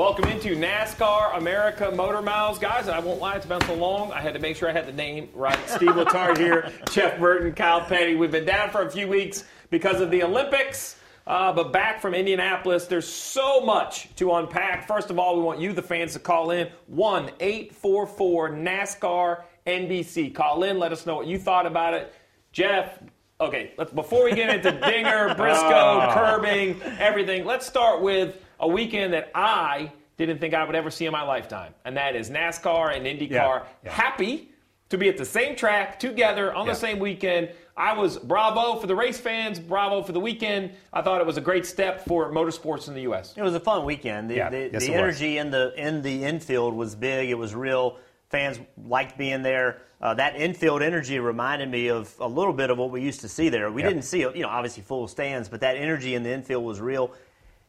Welcome into NASCAR America Motor Mouths. Guys, I won't lie, it's been so long. I had to make sure I had the name right. Steve Letarte here, Jeff Burton, Kyle Petty. We've been down for a few weeks because of the Olympics. Uh, but back from Indianapolis, there's so much to unpack. First of all, we want you, the fans, to call in 1 844 NASCAR NBC. Call in, let us know what you thought about it. Jeff, okay, let's, before we get into Dinger, Briscoe, curbing, everything, let's start with a weekend that I didn't think I would ever see in my lifetime, and that is NASCAR and IndyCar. Yeah, yeah. Happy to be at the same track together on Yeah. the same weekend. I was bravo for the race fans, bravo for the weekend. I thought it was a great step for motorsports in the U.S. It was a fun weekend. The, Yeah, the, yes, the it was. energy in the in the infield was big. It was real. Fans liked being there. Uh, that infield energy reminded me of a little bit of what we used to see there. We Yeah. didn't see, you know, obviously full stands, but that energy in the infield was real.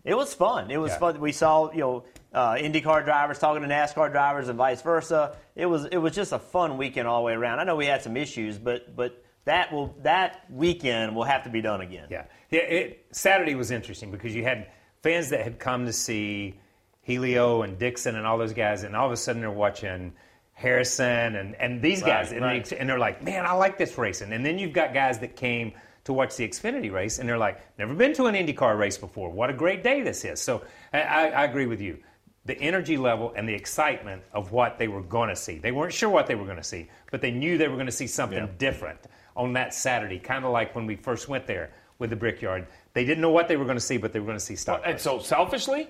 It was fun. It was Yeah. fun. We saw, you know, uh, IndyCar drivers talking to NASCAR drivers and vice versa. It was it was just a fun weekend all the way around. I know we had some issues, but but that will that weekend will have to be done again. Yeah, yeah. It, Saturday was interesting because you had fans that had come to see Helio and Dixon and all those guys, and all of a sudden they're watching Harrison and, and these guys, Right, and, right. They, and they're like, "Man, I like this racing." And then you've got guys that came to watch the Xfinity race, and they're like, "Never been to an IndyCar race before. What a great day this is!" So I, I, agree with you. The energy level and the excitement of what they were going to see. They weren't sure what they were going to see, but they knew they were going to see something different on that Saturday, kind of like when we first went there with the Brickyard. They didn't know what they were going to see, but they were going to see stock. And so, selfishly,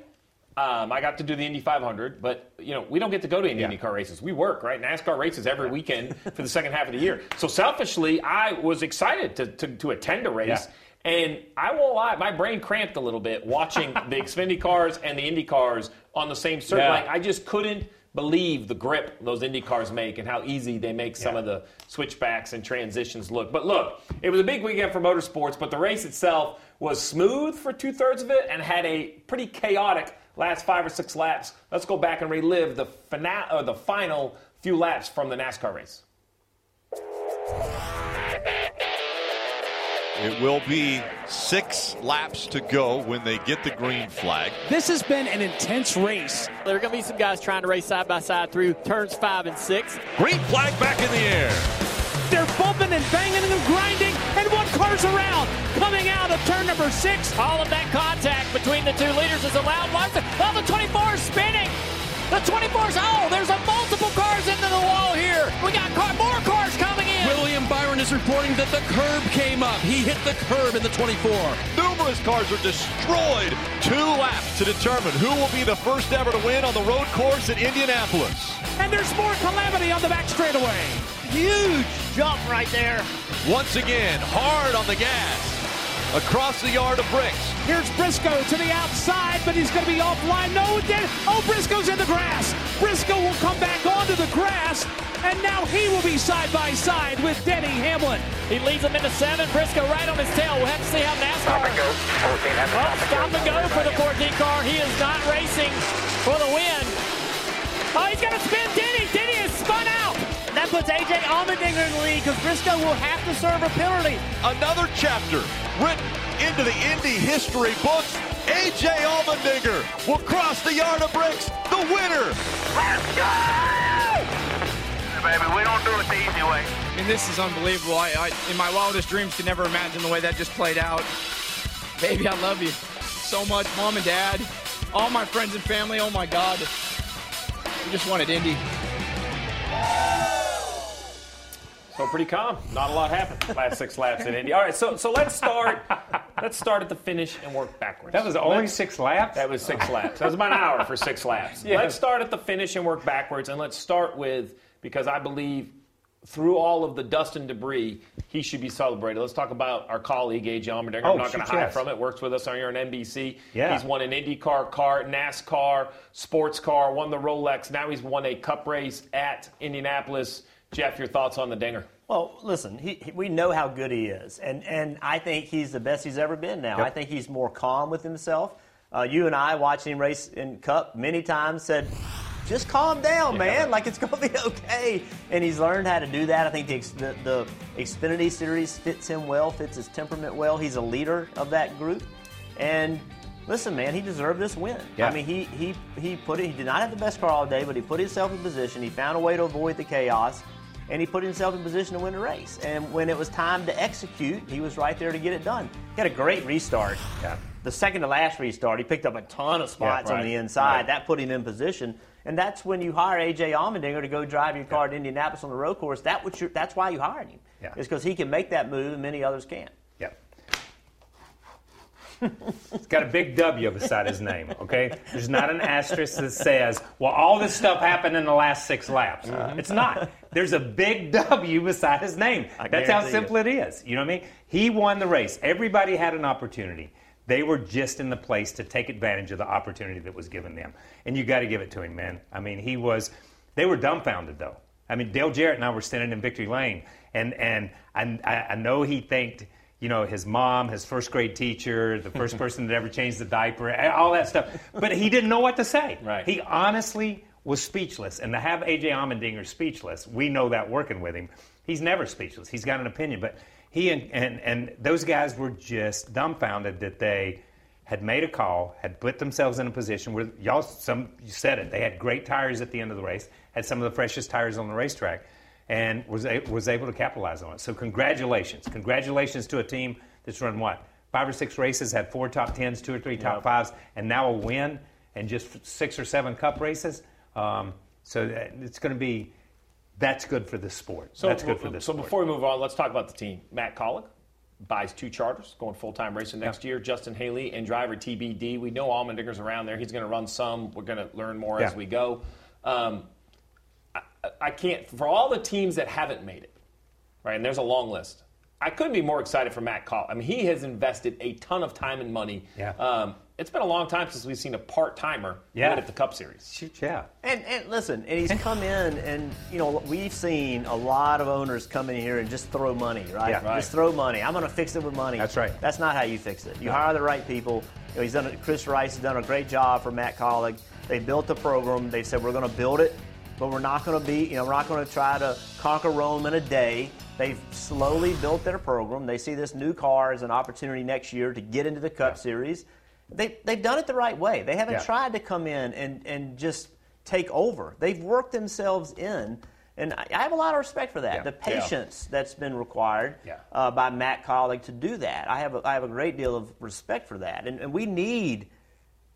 um, I got to do the Indy 500, but you know we don't get to go to any Yeah. IndyCar races. We work, right? NASCAR races every weekend for the second half of the year. So selfishly, I was excited to, to, to attend a race. Yeah. And I won't lie, my brain cramped a little bit watching the Xfinity cars and the Indy cars on the same circuit. Yeah. Like, I just couldn't believe the grip those Indy cars make and how easy they make some of the switchbacks and transitions look. But look, it was a big weekend for motorsports, but the race itself was smooth for two thirds of it and had a pretty chaotic last five or six laps. Let's go back and relive the fina- or the final few laps from the NASCAR race. It will be six laps to go when they get the green flag. This has been an intense race. There are going to be some guys trying to race side by side through turns five and six. Green flag back in the air. They're bumping and banging and grinding, and one car's around, coming out of turn number six. All of that contact between the two leaders is allowed. Larson, oh, the 24 is spinning. The 24's, oh, there's a multiple cars into the wall here. We got car, more cars coming in. William Byron is reporting that the curb came up. He hit the curb in the 24. Numerous cars are destroyed. Two laps to determine who will be the first ever to win on the road course at Indianapolis. And there's more calamity on the back straightaway. Huge jump right there. Once again, hard on the gas. Across the yard of bricks. Here's Briscoe to the outside, but he's going to be offline. No, then, oh, Briscoe's in the grass. Briscoe will come back onto the grass, and now he will be side by side with Denny Hamlin. He leads him into seven. Briscoe right on his tail. We'll have to see how NASCAR. Oh, stop and go for the 14 car. He is not racing for the win. Oh, he's going to spin out. That puts AJ Allmendinger in the lead because Briscoe will have to serve a penalty. Another chapter written into the Indy history books. AJ Allmendinger will cross the yard of bricks, the winner. Let's go! baby. We don't do it the easy way. I mean, this is unbelievable. I, I, in my wildest dreams, could never imagine the way that just played out. Baby, I love you so much, mom and dad, all my friends and family. Oh my God, we just wanted Indy. So pretty calm. Not a lot happened last six laps in Indy. All right, so so let's start. Let's start at the finish and work backwards. that was only Let's- six laps. That was six laps. That was about an hour for six laps. Yeah. Let's start at the finish and work backwards. And let's start with because I believe through all of the dust and debris, he should be celebrated. Let's talk about our colleague, AJ Allmendinger. Oh, I'm not going to hide yes. from it. Works with us here on NBC. Yeah. He's won an IndyCar car, NASCAR, sports car, won the Rolex. Now he's won a cup race at Indianapolis. Jeff, your thoughts on the dinger? Well, listen, he, he- we know how good he is, and and I think he's the best he's ever been. Now, Yep. I think he's more calm with himself. Uh, you and I watching him race in Cup many times said, "Just calm down, man. Like it's going to be okay." And he's learned how to do that. I think the, the the Xfinity series fits him well, fits his temperament well. He's a leader of that group, and. Listen, man, he deserved this win. Yeah. I mean, he he he put it. He did not have the best car all day, but he put himself in position. He found a way to avoid the chaos and he put himself in position to win the race. And when it was time to execute, he was right there to get it done. He had a great restart. Yeah. The second to last restart, he picked up a ton of spots Yeah, on the inside. right. That put him in position. And that's when you hire AJ Allmendinger to go drive your car to Indianapolis on the road course. That you're, that's why you hired him. Yeah. It's because he can make that move and many others can't. It's got a big W beside his name, okay? There's not an asterisk that says, well, all this stuff happened in the last six laps. Uh-huh. It's not. There's a big W beside his name. I That's how simple it is. You know what I mean? He won the race. Everybody had an opportunity. They were just in the place to take advantage of the opportunity that was given them. And you got to give it to him, man. I mean, he was, they were dumbfounded, though. I mean, Dale Jarrett and I were standing in Victory Lane, and, and I, I I know he thanked, you know, his mom, his first grade teacher, the first person that ever changed the diaper, all that stuff. But he didn't know what to say. Right. He honestly was speechless. And to have AJ Allmendinger speechless, we know that working with him. He's never speechless. He's got an opinion. But he and, and, and those guys were just dumbfounded that they had made a call, had put themselves in a position where y'all some you said it. They had great tires at the end of the race, had some of the freshest tires on the racetrack, and was a, was able to capitalize on it. So congratulations, congratulations to a team that's run what five or six races, had four top tens, two or three top fives, and now a win and just six or seven cup races. Um, so that- it's going to be that's good for the sport. that's good for this sport. So sport. before we move on, let's talk about the team. Matt Kaulig buys two charters, going full time racing next year. Justin Haley and driver TBD. We know Allmendinger's around there. He's going to run some. We're going to learn more as we go. Um, I, I can't for all the teams that haven't made it, right? And there's a long list. I couldn't be more excited for Matt Kaulig. I mean, he has invested a ton of time and money. Yeah. Um, it's been a long time since we've seen a part timer Yeah. win at the Cup Series. Shoot, yeah. And, and listen, and he's come in, and you know we've seen a lot of owners come in here and just throw money, right? Yeah. Right. Just throw money. I'm going to fix it with money. That's right. That's not how you fix it. You hire the right people. You know, he's done. it- Chris Rice has done a great job for Matt Kaulig. They built the program. They said we're going to build it, but we're not going to be. You know, we're not going to try to conquer Rome in a day. They've slowly built their program. They see this new car as an opportunity next year to get into the Cup Series. They, they've done it the right way. They haven't Yeah. tried to come in and, and just take over. They've worked themselves in, and I, I have a lot of respect for that. Yeah. The patience that's been required Yeah. uh, by Matt Kaulig to do that. I have a, I have a great deal of respect for that, and, and we need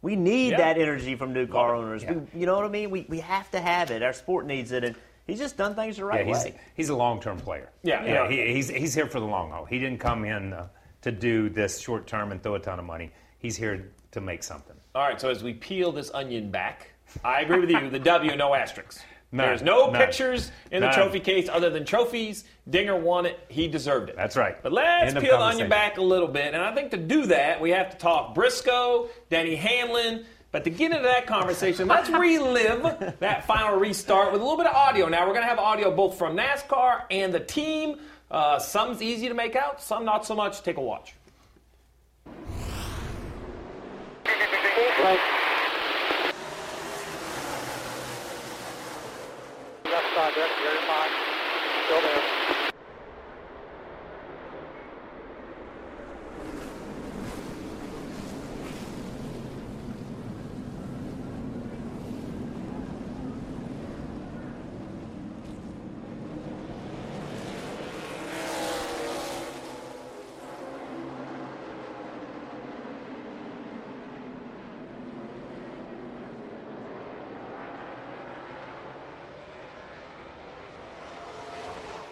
we need Yeah. that energy from new car owners. Yeah. We, you know what I mean? We, we have to have it. Our sport needs it, and he's just done things the right Yeah, he's, way. he's a long-term player. Yeah, yeah. He, he's he's here for the long haul. He didn't come in uh, to do this short term and throw a ton of money. He's here to make something. All right, so as we peel this onion back, I agree with you. The W, no asterisks. None. There's no None. pictures in the trophy case other than trophies. Dinger won it. He deserved it. That's right. But let's End peel the onion conversation. back a little bit. And I think to do that, we have to talk Briscoe, Denny Hamlin. But to get into that conversation, let's relive that final restart with a little bit of audio. Now, we're going to have audio both from NASCAR and the team. Uh, some's easy to make out, some not so much. Take a watch. Left side, there, bear in mind. Still there.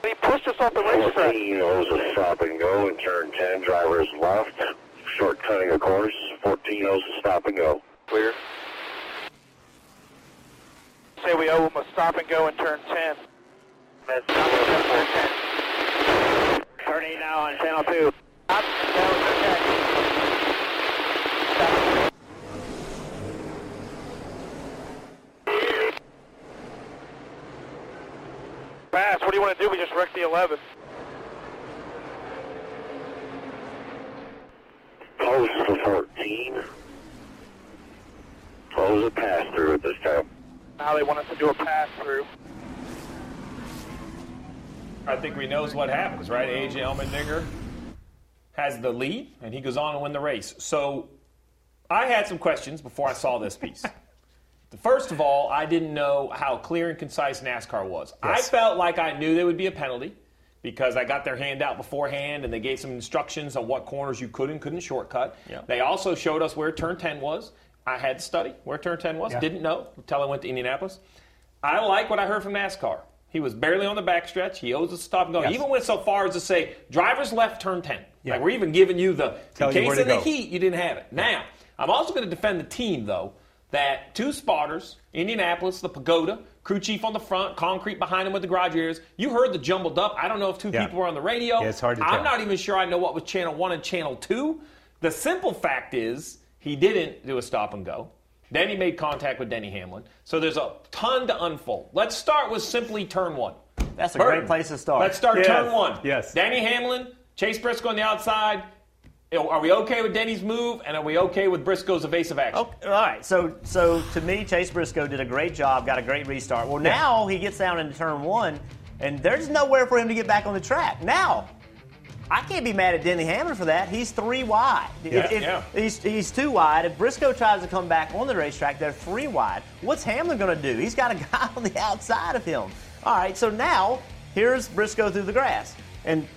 He pushed us off the racetrack. 14 knows a stop and go and turn 10, drivers left, short cutting of course. 14 knows a stop and go. Clear. Say we owe him a stop and go and turn 10. Turning now on channel 2. Up, down, Bass, what do you want to do? We just wrecked the 11. Post for 14. Close a pass through at this time. Now they want us to do a pass through. I think we knows what happens, right? AJ Allmendinger has the lead, and he goes on to win the race. So I had some questions before I saw this piece. First of all, I didn't know how clear and concise NASCAR was. I felt like I knew there would be a penalty because I got their handout beforehand and they gave some instructions on what corners you could and couldn't shortcut. Yep. They also showed us where turn 10 was. I had to study where turn 10 was. Yeah. Didn't know until I went to Indianapolis. I like what I heard from NASCAR. He was barely on the backstretch. He owes us a stop and go. Yes. He even went so far as to say, drivers left turn 10. Yeah. Like we're even giving you the Tell in case of the heat, you didn't have it. Now, I'm also going to defend the team, though, that two spotters, Indianapolis, the Pagoda, crew chief on the front, concrete behind him with the garage areas. You heard the jumbled up. I don't know if two Yeah. people were on the radio. Yeah, it's hard to I'm tell. not even sure I know what was channel one and channel two. The simple fact is he didn't do a stop and go. Then he made contact with Denny Hamlin. So there's a ton to unfold. Let's start with simply turn one. That's a Burton. great place to start. Let's start Yes, turn one. yes. Denny Hamlin, Chase Briscoe on the outside. Are we okay with Denny's move, and are we okay with Briscoe's evasive action? Okay, all right. So, so to me, Chase Briscoe did a great job, got a great restart. Well, now he gets down into turn one, and there's nowhere for him to get back on the track. Now, I can't be mad at Denny Hamlin for that. He's three wide. Yeah, if- yeah. He's, he's two wide. If Briscoe tries to come back on the racetrack, they're three wide. What's Hamlin going to do? He's got a guy on the outside of him. All right, so now here's Briscoe through the grass. And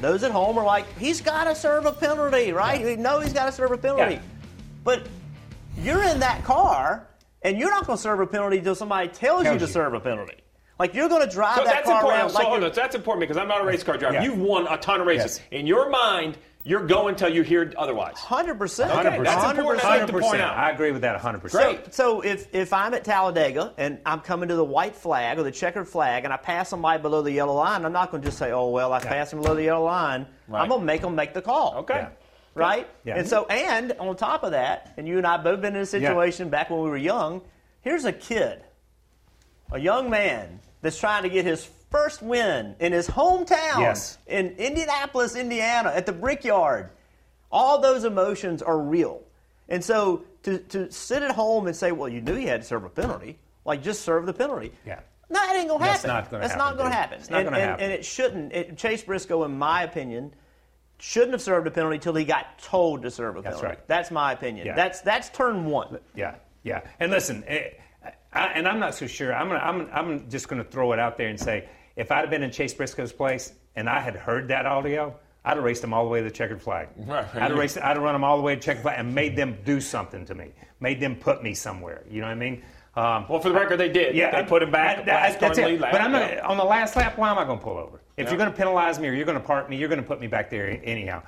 those at home are like, he's got to serve a penalty, right? We know he's got to serve a penalty. Yeah. But you're in that car, and you're not going to serve a penalty until somebody tells, you to you. serve a penalty. Like you're going to drive So that that's car important. around So like hold you're- on. That's important because I'm not a race car driver. Yeah. You've won a ton of races. Yes. In your mind, you're going till you hear otherwise. Hundred percent. Okay, that's important. I like to point out. I agree with that 100%. Great. So if, if I'm at Talladega and I'm coming to the white flag or the checkered flag and I pass somebody below the yellow line, I'm not going to just say, oh, well, I passed him below the yellow line. Right. I'm going to make them make the call. Okay. Yeah. Right? Yeah. And so, and on top of that, and you and I both been in a situation back when we were young, here's a kid, a young man that's trying to get his first win in his hometown Yes. in Indianapolis, Indiana, at the Brickyard. All those emotions are real. And so to, to sit at home and say, well, you knew you had to serve a penalty, like just serve the penalty. Yeah. No, that ain't going to That's happen. not gonna That's happen, not gonna happen. It's not and, gonna and- happen. and it shouldn't. It, Chase Briscoe, in my opinion, shouldn't have served a penalty until he got told to serve a penalty. That's right. That's my opinion. Yeah. That's that's turn one. Yeah, yeah. And listen, eh, I, and I'm not so sure. I'm gonna, I'm, I'm just going to throw it out there and say, if I'd have been in Chase Briscoe's place and I had heard that audio, I'd have raced them all the way to the checkered flag. Right. I'd have raced, I'd have run them all the way to checkered flag and made them do something to me, made them put me somewhere. You know what I mean? Um, Well, for the record, they did. yeah, They put him back that- that- last that's it. lap. But I'm not, Yeah. on the last lap. Why am I going to pull over? If Yeah. you're going to penalize me or you're going to park me, you're going to put me back there anyhow.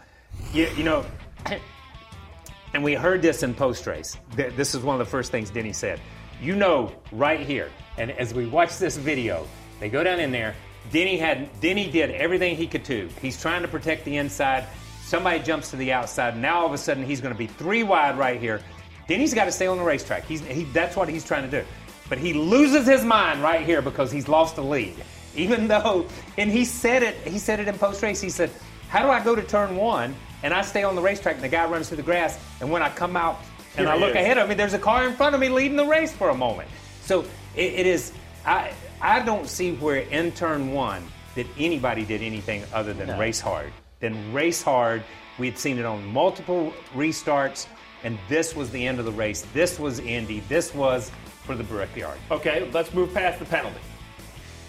You, you know, and we heard this in post race. This is one of the first things Denny said. You know, right here, and as we watch this video, they go down in there. Denny had Denny did everything he could do. He's trying to protect the inside. Somebody jumps to the outside. Now all of a sudden he's going to be three wide right here. Denny's got to stay on the racetrack. He's he, that's what he's trying to do. But he loses his mind right here because he's lost the lead. Even though, and he said it. He said it in post race. He said, "How do I go to turn one and I stay on the racetrack and the guy runs through the grass and when I come out and Here I look is. ahead of me, there's a car in front of me leading the race for a moment." So it, it is. I I don't see where in turn one that anybody did anything other than race hard. Then race hard. We had seen it on multiple restarts, and this was the end of the race. This was Indy. This was for the Brickyard. Okay, let's move past the penalty.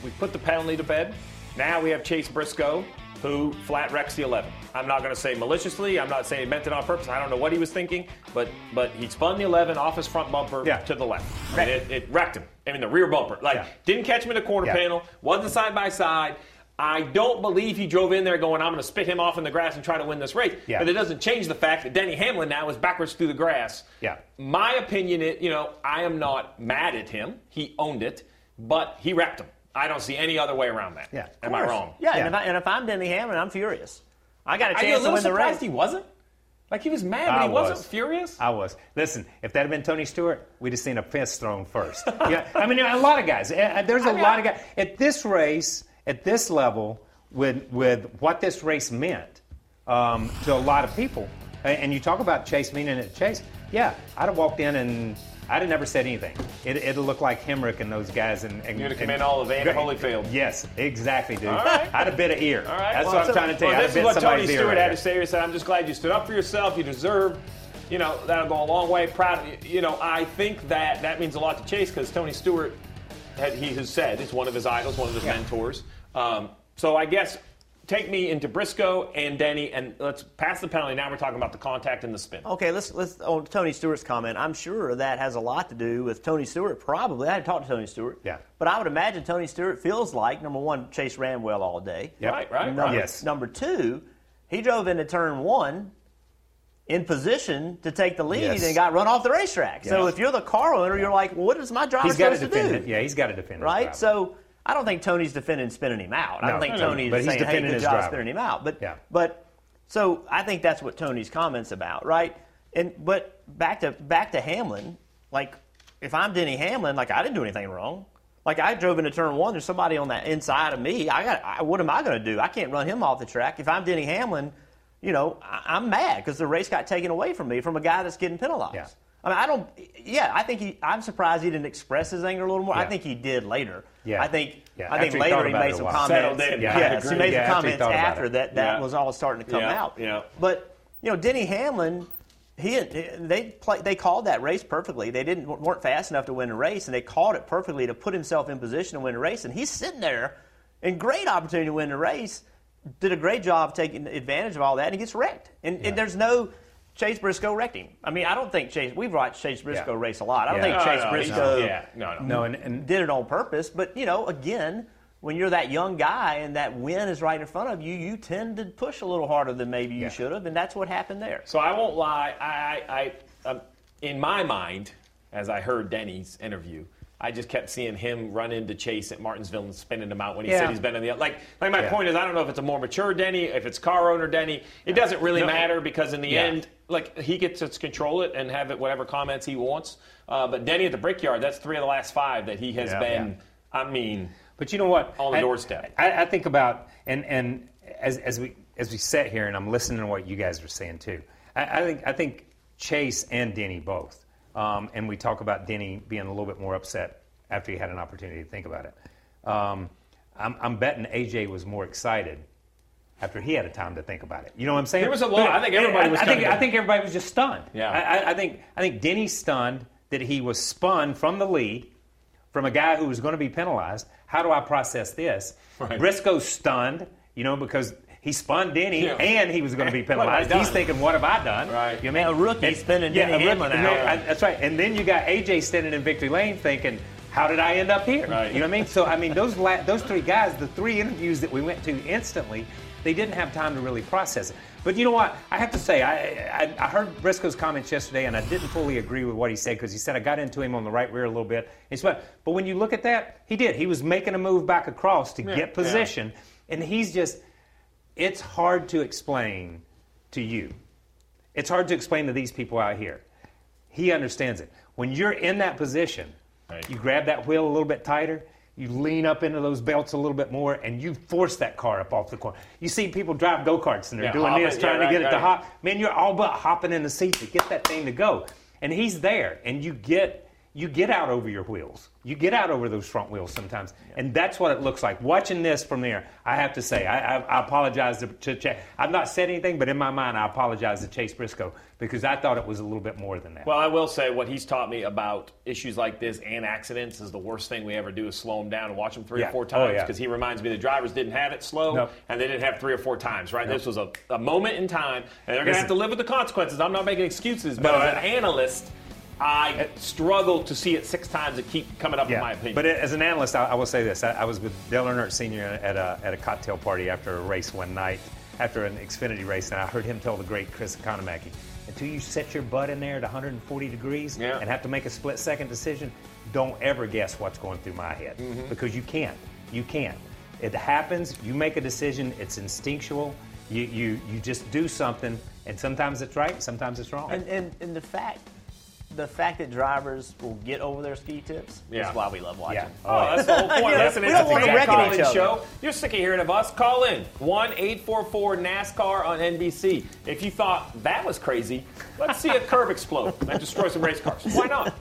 We put the penalty to bed. Now we have Chase Briscoe, who flat wrecks the 11. I'm not going to say maliciously. I'm not saying he meant it on purpose. I don't know what he was thinking, but but he spun the 11 off his front bumper Yeah. to the left. I mean, it, it wrecked him. I mean, the rear bumper. Like, Yeah. didn't catch him in the corner Yeah. panel, wasn't side by side. I don't believe he drove in there going, I'm going to spit him off in the grass and try to win this race. Yeah. But it doesn't change the fact that Denny Hamlin now is backwards through the grass. Yeah. My opinion is, you know, I am not mad at him. He owned it, but he wrecked him. I don't see any other way around that. Yeah. Am I wrong? Yeah, And, if I, and if I'm Denny Hamlin, I'm furious. I got a chance Are you a to little win the surprised he wasn't? Like he was mad, but I he wasn't was. furious. I was. Listen, if that had been Tony Stewart, we'd have seen a fist thrown first. yeah, I mean, a lot of guys. uh, There's a I mean, lot of guys at this race, at this level, with with what this race meant um, to a lot of people. a- And you talk about Chase meaning it Chase. Yeah, I'd have walked in and I'd have never said anything. It, it'd look like Hemrick and those guys. And, and You'd have come in all of Great. Holyfield. Yes, exactly, dude. All right. I'd have bit an ear. All right. That's well, what I'm so- trying to tell you. well, this is what Tony Stewart right had to say. He said, "I'm just glad you stood up for yourself. You deserve." You know that'll go a long way. Proud. of you. You know, I think that that means a lot to Chase because Tony Stewart, had, he has said, is one of his idols, one of his mentors. Um, so I guess take me into Briscoe and Denny, and let's pass the penalty. Now we're talking about the contact and the spin. Okay, let's let's on Tony Stewart's comment. I'm sure that has a lot to do with Tony Stewart. Probably, I hadn't talked to Tony Stewart. Yeah. But I would imagine Tony Stewart feels like number one, Chase ran well all day. Yep. Right, right, Number, right. Yes. Number two, he drove into turn one in position to take the lead Yes. and got run off the racetrack. So if you're the car owner, you're like, well, what is my driver He's got to supposed to do? it. Yeah, he's got to defend right? driver. So I don't think Tony's defending spinning him out. I don't think no, no, Tony's saying, "Hey, good job driver. spinning him out." But Yeah. but so I think that's what Tony's comments about, right? And but back to back to Hamlin, like if I'm Denny Hamlin, like I didn't do anything wrong. Like I drove into turn one, there's somebody on that inside of me. I got, I, what am I going to do? I can't run him off the track. If I'm Denny Hamlin, you know, I, I'm mad because the race got taken away from me from a guy that's getting penalized. Yeah. I mean, I don't. Yeah, I think he. I'm surprised he didn't express his anger a little more. I think he did later. Yeah. I think. Yeah, I think after later he made some comments. Yeah, Yes, he made Yeah, some after comments about after that. That Yeah. was all starting to come Yeah, out. yeah. But you know, Denny Hamlin. He they play, they called that race perfectly. They didn't weren't fast enough to win the race, and they called it perfectly to put himself in position to win the race. And he's sitting there, in great opportunity to win the race. Did a great job taking advantage of all that, and he gets wrecked. And, and there's no Chase Briscoe wrecked him. I mean, I don't think Chase. We've watched Chase Briscoe Yeah. race a lot. I don't Yeah. think No, Chase no, he's- Briscoe yeah, no, no. no, and, and did it on purpose. But you know, again, when you're that young guy and that win is right in front of you, you tend to push a little harder than maybe you Yeah. should have, and that's what happened there. So I won't lie. I, I, I um, in my mind, as I heard Denny's interview, I just kept seeing him run into Chase at Martinsville and spinning him out when he Yeah. said he's been in the like. Like my Yeah. point is, I don't know if it's a more mature Denny, if it's car owner Denny. It doesn't really No. matter because in the Yeah. end, like he gets to control it and have it whatever comments he wants. Uh, but Denny at the Brickyard, that's three of the last five that he has been. I mean, But you know what? On the I- doorstep. I, I think about and and as, as we as we sit here and I'm listening to what you guys are saying too. I, I think I think Chase and Denny both. Um, and we talk about Denny being a little bit more upset after he had an opportunity to think about it. Um, I'm, I'm betting AJ was more excited after he had a time to think about it. You know what I'm saying? There was a lot- I think everybody was I, think, I think everybody was just stunned. Yeah. I, I, I think I think Denny's stunned that he was spun from the lead from a guy who was going to be penalized. How do I process this? Right. Briscoe's stunned, you know, because he spun Denny Yeah. and he was going to be What have I penalized. He's thinking, "What have I done?" Right. You know what I mean? A rookie spinning Denny a rookie- Hamlin no, out. I- that's right. And then you got AJ standing in victory lane thinking, "How did I end up here?" Right. You know what I mean? So I mean, those la- those three guys, the three interviews that we went to instantly, they didn't have time to really process it. But you know what? I have to say, I, I, I heard Briscoe's comments yesterday, and I didn't fully agree with what he said because he said I got into him on the right rear a little bit. He said, but when you look at that, he did. He was making a move back across to get position, and he's just. It's hard to explain to you. It's hard to explain to these people out here. He understands it. When you're in that position, Right. you grab that wheel a little bit tighter, you lean up into those belts a little bit more, and you force that car up off the corner. You see people drive go karts and they're Yeah, doing this, yeah, trying right, to get it to hop. Man, you're all but hopping in the seat to get that thing to go. And he's there, and you get you get out over your wheels. You get out over those front wheels sometimes, and that's what it looks like. Watching this from there, I have to say, I, I, I apologize to, to Chase. I've not said anything, but in my mind, I apologize to Chase Briscoe because I thought it was a little bit more than that. Well, I will say what he's taught me about issues like this and accidents is the worst thing we ever do is slow him down and watch him three Yeah. or four oh, times yeah. because he reminds me the drivers didn't have it slow Nope. and they didn't have three or four times, right? This was a, a moment in time and they're going to have to live with the consequences. I'm not making excuses, but No, as an I- analyst, I struggle to see it six times and keep coming up in my opinion. But as an analyst, I, I will say this: I, I was with Dale Earnhardt Sr. at a at a cocktail party after a race one night, after an Xfinity race, and I heard him tell the great Chris Economaki, until you set your butt in there at 140 degrees Yeah. and have to make a split second decision, don't ever guess what's going through my head Mm-hmm. because you can't. You can't. It happens. You make a decision. It's instinctual. You you you just do something, and sometimes it's right, sometimes it's wrong. And, and, and the fact the fact that drivers will get over their ski tips Yeah. is why we love watching. Yeah. Oh, that's the whole point. Yeah, Listen, we it's don't want to wreck each other. show. You're sick of hearing of us. Call in 1 844 NASCAR on NBC. If you thought that was crazy, let's see a curb explode and destroy some race cars. Why not?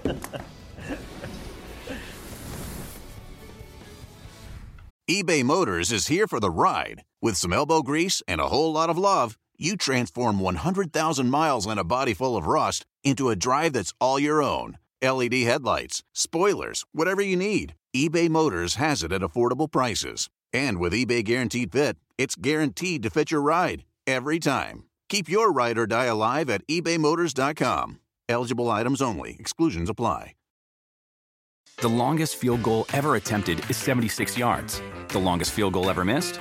eBay Motors is here for the ride. With some elbow grease and a whole lot of love, you transform 100,000 miles and a body full of rust into a drive that's all your own. LED headlights, spoilers, whatever you need, eBay Motors has it at affordable prices. And with eBay Guaranteed Fit, it's guaranteed to fit your ride every time. Keep your ride or die alive at ebaymotors.com. Eligible items only, exclusions apply. The longest field goal ever attempted is 76 yards. The longest field goal ever missed?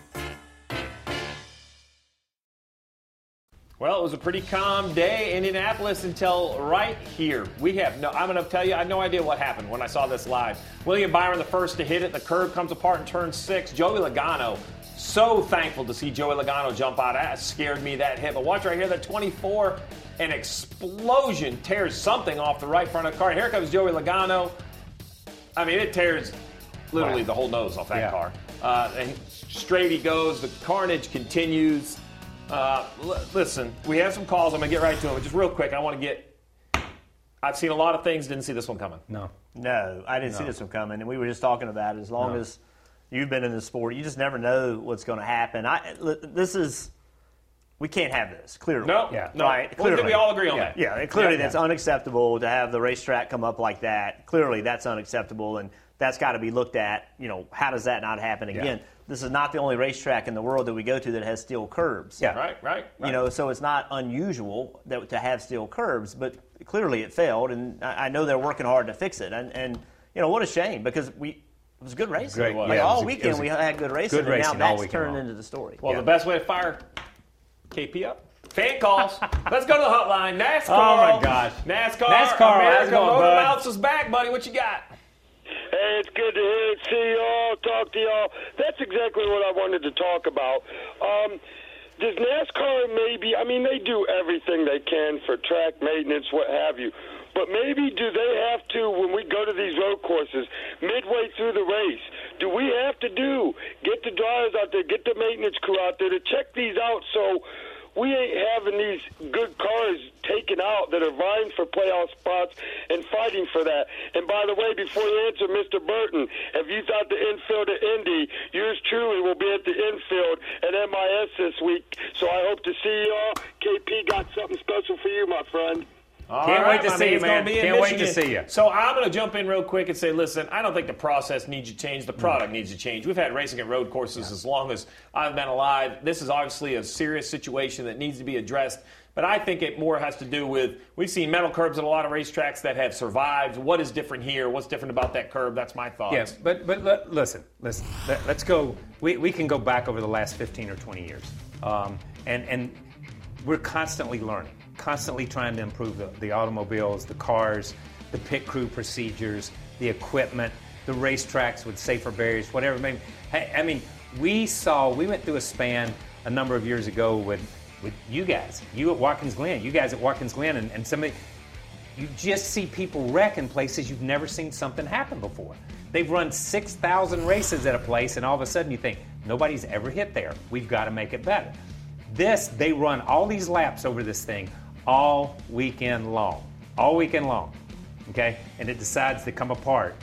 Well, it was a pretty calm day in Indianapolis until right here. We have no, I'm going to tell you, I had no idea what happened when I saw this live. William Byron, the first to hit it, the curve comes apart in turn six. Joey Logano, so thankful to see Joey Logano jump out. That scared me, that hit. But watch right here, that 24, an explosion tears something off the right front of the car. Here comes Joey Logano. I mean, it tears literally Wow. the whole nose off that Yeah. car. Uh, and straight he goes. The carnage continues. Uh, l- listen, we have some calls. I'm going to get right to them. But just real quick, I want to get. I've seen a lot of things, didn't see this one coming. No. No, I didn't see No. this one coming, and we were just talking about it. As long No. as you've been in the sport, you just never know what's going to happen. I, li- this is, we can't have this. Clearly, No, Yeah. no. right? Well, Clearly, we all agree on yeah. that. Yeah, and clearly Yeah. that's unacceptable to have the racetrack come up like that. Clearly, that's unacceptable, and that's got to be looked at. You know, how does that not happen again? This is not the only racetrack in the world that we go to that has steel curbs. Right, right, right. You know, so it's not unusual that, to have steel curbs, but clearly it failed, and I, I know they're working hard to fix it. And, and you know, what a shame because we it was good racing. Great, Like yeah, all a- weekend a we had good racing, good and racing now that's turned long. into the story. Well, Yeah. the best way to fire KP up. Fan calls. Let's go to the hotline. NASCAR. Oh, my gosh. NASCAR. NASCAR, America going, Motor? Mouse is back, buddy. What you got? Hey, it's good to hear, it, see y'all, talk to y'all. That's exactly what I wanted to talk about. Um, does NASCAR maybe, I mean, they do everything they can for track maintenance, what have you. But maybe do they have to, when we go to these road courses, midway through the race, do we have to do, get the drivers out there, get the maintenance crew out there to check these out so we ain't having these good cars taken out that are vying for playoff spots and fighting for that. And by the way, before you answer, Mr. Burton, if you thought the infield at Indy, yours truly will be at the infield at MIS this week. So I hope to see y'all. KP got something special for you, my friend. All Can't wait to see you, man. be in Can't wait to see you. So I'm going to jump in real quick and say, listen, I don't think the process needs to change. The product needs to change. We've had racing at road courses as long as I've been alive. This is obviously a serious situation that needs to be addressed. But I think it more has to do with we've seen metal curbs at a lot of racetracks that have survived. What is different here? What's different about that curb? That's my thought. Yes, but but li- listen, listen. Let, us go. We, we can go back over the last 15 or 20 years, um, and and we're constantly learning, constantly trying to improve the, the automobiles, the cars, the pit crew procedures, the equipment, the racetracks with safer barriers, whatever. I mean, hey, I mean, we saw we went through a span a number of years ago with with you guys, you at Watkins Glen, you guys at Watkins Glen, and, and somebody you just see people wreck in places you've never seen something happen before. They've run 6,000 races at a place, and all of a sudden you think, nobody's ever hit there. We've got to make it better. This, they run all these laps over this thing all weekend long. All weekend long. Okay? And it decides to come apart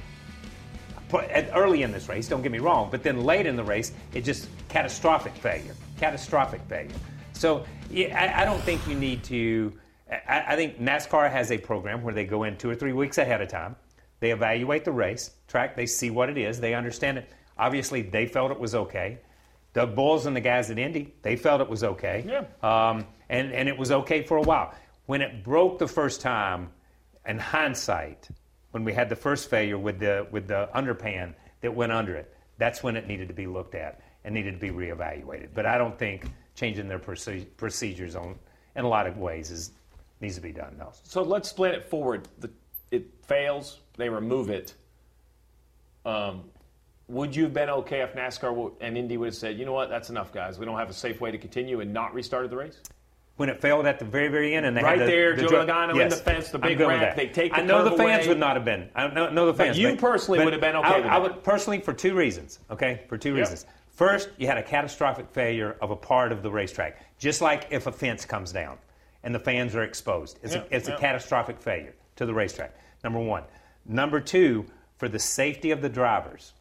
early in this race, don't get me wrong, but then late in the race, it just catastrophic failure. Catastrophic failure. So I, I don't think you need to. I, I think NASCAR has a program where they go in two or three weeks ahead of time. They evaluate the race track. They see what it is. They understand it. Obviously, they felt it was okay. Doug Boles and the guys at Indy, they felt it was okay. Yeah. Um, and, and it was okay for a while. When it broke the first time, in hindsight, when we had the first failure with the with the underpan that went under it, that's when it needed to be looked at and needed to be reevaluated. But I don't think changing their proce- procedures on in a lot of ways is needs to be done. So let's split it forward. The, it fails, they remove it. Um, would you have been okay if NASCAR and Indy would have said, you know what, that's enough, guys. We don't have a safe way to continue and not restarted the race? When it failed at the very, very end, and they Right had the, there, the Joe dr- Logano in yes, the fence, the big ramp, they take the I know the fans away. would not have been. I know, know the But fans. you personally but would have been okay I, with I that. would personally for two reasons. Okay, for two Yep. reasons. First, you had a catastrophic failure of a part of the racetrack, just like if a fence comes down and the fans are exposed. It's, Yep, a, it's yep. a catastrophic failure to the racetrack. Number one. Number two, for the safety of the drivers.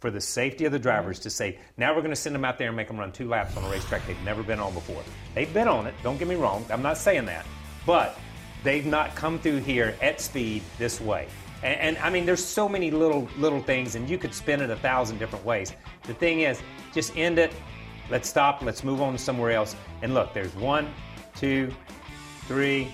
For the safety of the drivers mm. to say, now we're going to send them out there and make them run two laps on a racetrack they've never been on before. They've been on it, don't get me wrong, I'm not saying that. But they've not come through here at speed this way. And, and I mean, there's so many little little things, and you could spin it a thousand different ways. The thing is, just end it. Let's stop. Let's move on to somewhere else. And look, there's one, two, three.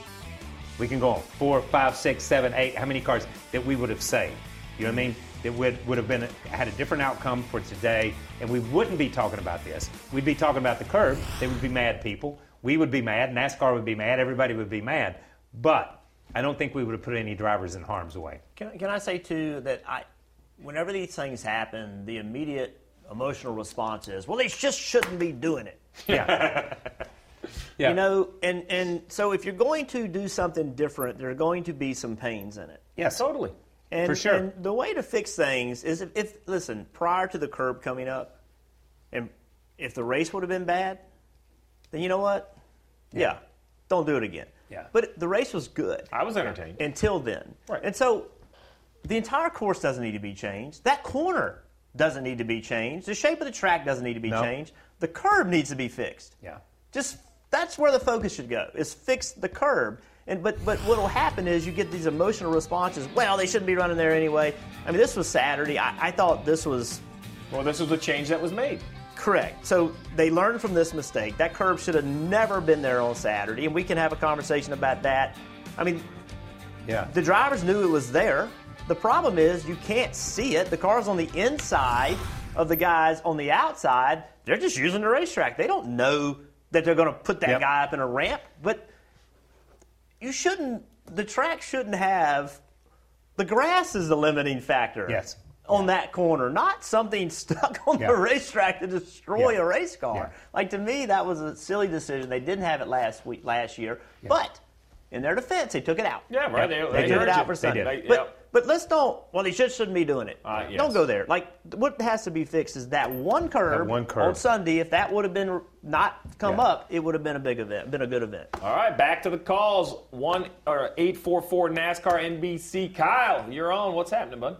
We can go on four, five, six, seven, eight. How many cars that we would have saved? You know what I mean? That would would have been had a different outcome for today, and we wouldn't be talking about this. We'd be talking about the curb. They would be mad people. We would be mad. NASCAR would be mad. Everybody would be mad. But I don't think we would have put any drivers in harm's way. Can, can I say too that I, whenever these things happen, the immediate emotional response is, "Well, they just shouldn't be doing it." Yeah. Yeah. You know, and and so if you're going to do something different, there are going to be some pains in it. Yes. Totally. And, For sure. and the way to fix things is if, if listen, prior to the curb coming up, and if the race would have been bad, then you know what? Yeah, don't do it again. Yeah. But the race was good I was entertained. until then. Right. And so the entire course doesn't need to be changed. That corner doesn't need to be changed. The shape of the track doesn't need to be No. changed. The curb needs to be fixed. Yeah. Just that's where the focus should go. Is fix the curb. And but but what will happen is you get these emotional responses. Well, they shouldn't be running there anyway. I mean, this was Saturday. I, I thought this was Well, this was the change that was made. Correct. So they learned from this mistake. That curb should have never been there on Saturday, and we can have a conversation about that. I mean, Yeah. the drivers knew it was there. The problem is you can't see it. The car's on the inside of the guys on the outside. They're just using the racetrack. They don't know that they're going to put that Yep. guy up in a ramp. But you shouldn't. The track shouldn't have. The grass is the limiting factor. Yes. On that corner, not something stuck on Yeah. the racetrack to destroy Yeah. a race car. Yeah. Like to me, that was a silly decision. They didn't have it last week, last year, but in their defense, they took it out. Yeah, right. They, They, took it out for Sunday. They did. But, Yep. but let's don't. Well, they just shouldn't be doing it. Uh, yes. Don't go there. Like what has to be fixed is that one curve, That one curve. on Sunday. If that would have been not come Yeah. up, it would have been a big event, been a good event. All right, back to the calls. One or eight four four NASCAR NBC. Kyle, you're on. What's happening, bud?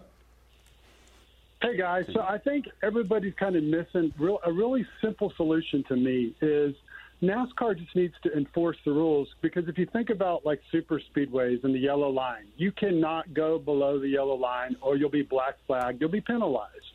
Hey guys, so I think everybody's kind of missing real, a really simple solution to me is NASCAR just needs to enforce the rules because if you think about like super speedways and the yellow line, you cannot go below the yellow line or you'll be black flagged, you'll be penalized.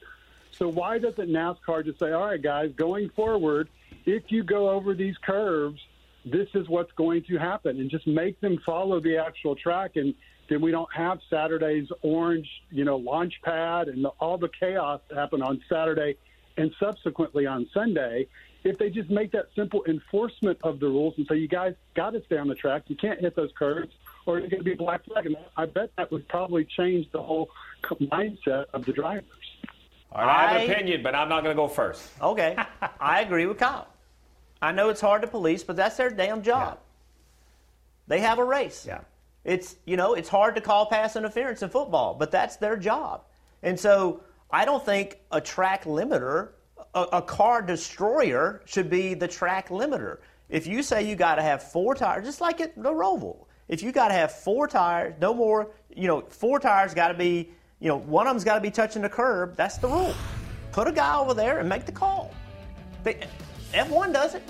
So why doesn't NASCAR just say, all right, guys, going forward, if you go over these curves, this is what's going to happen, and just make them follow the actual track, and then we don't have Saturday's orange, you know, launch pad and the, all the chaos happen on Saturday and subsequently on Sunday. If they just make that simple enforcement of the rules and say, you guys got to stay on the track, you can't hit those curves, or you're going to be black flag, and I bet that would probably change the whole mindset of the drivers. All right, I have an opinion, but I'm not going to go first. Okay, I agree with Kyle. I know it's hard to police, but that's their damn job. They have a race. Yeah. It's you know it's hard to call pass interference in football, but that's their job. And so I don't think a track limiter, a, a car destroyer, should be the track limiter. If you say you got to have four tires, just like at the Roval, if you got to have four tires, no more, you know, four tires got to be, you know, one of them's got to be touching the curb. That's the rule. Put a guy over there and make the call. They, F1 does it.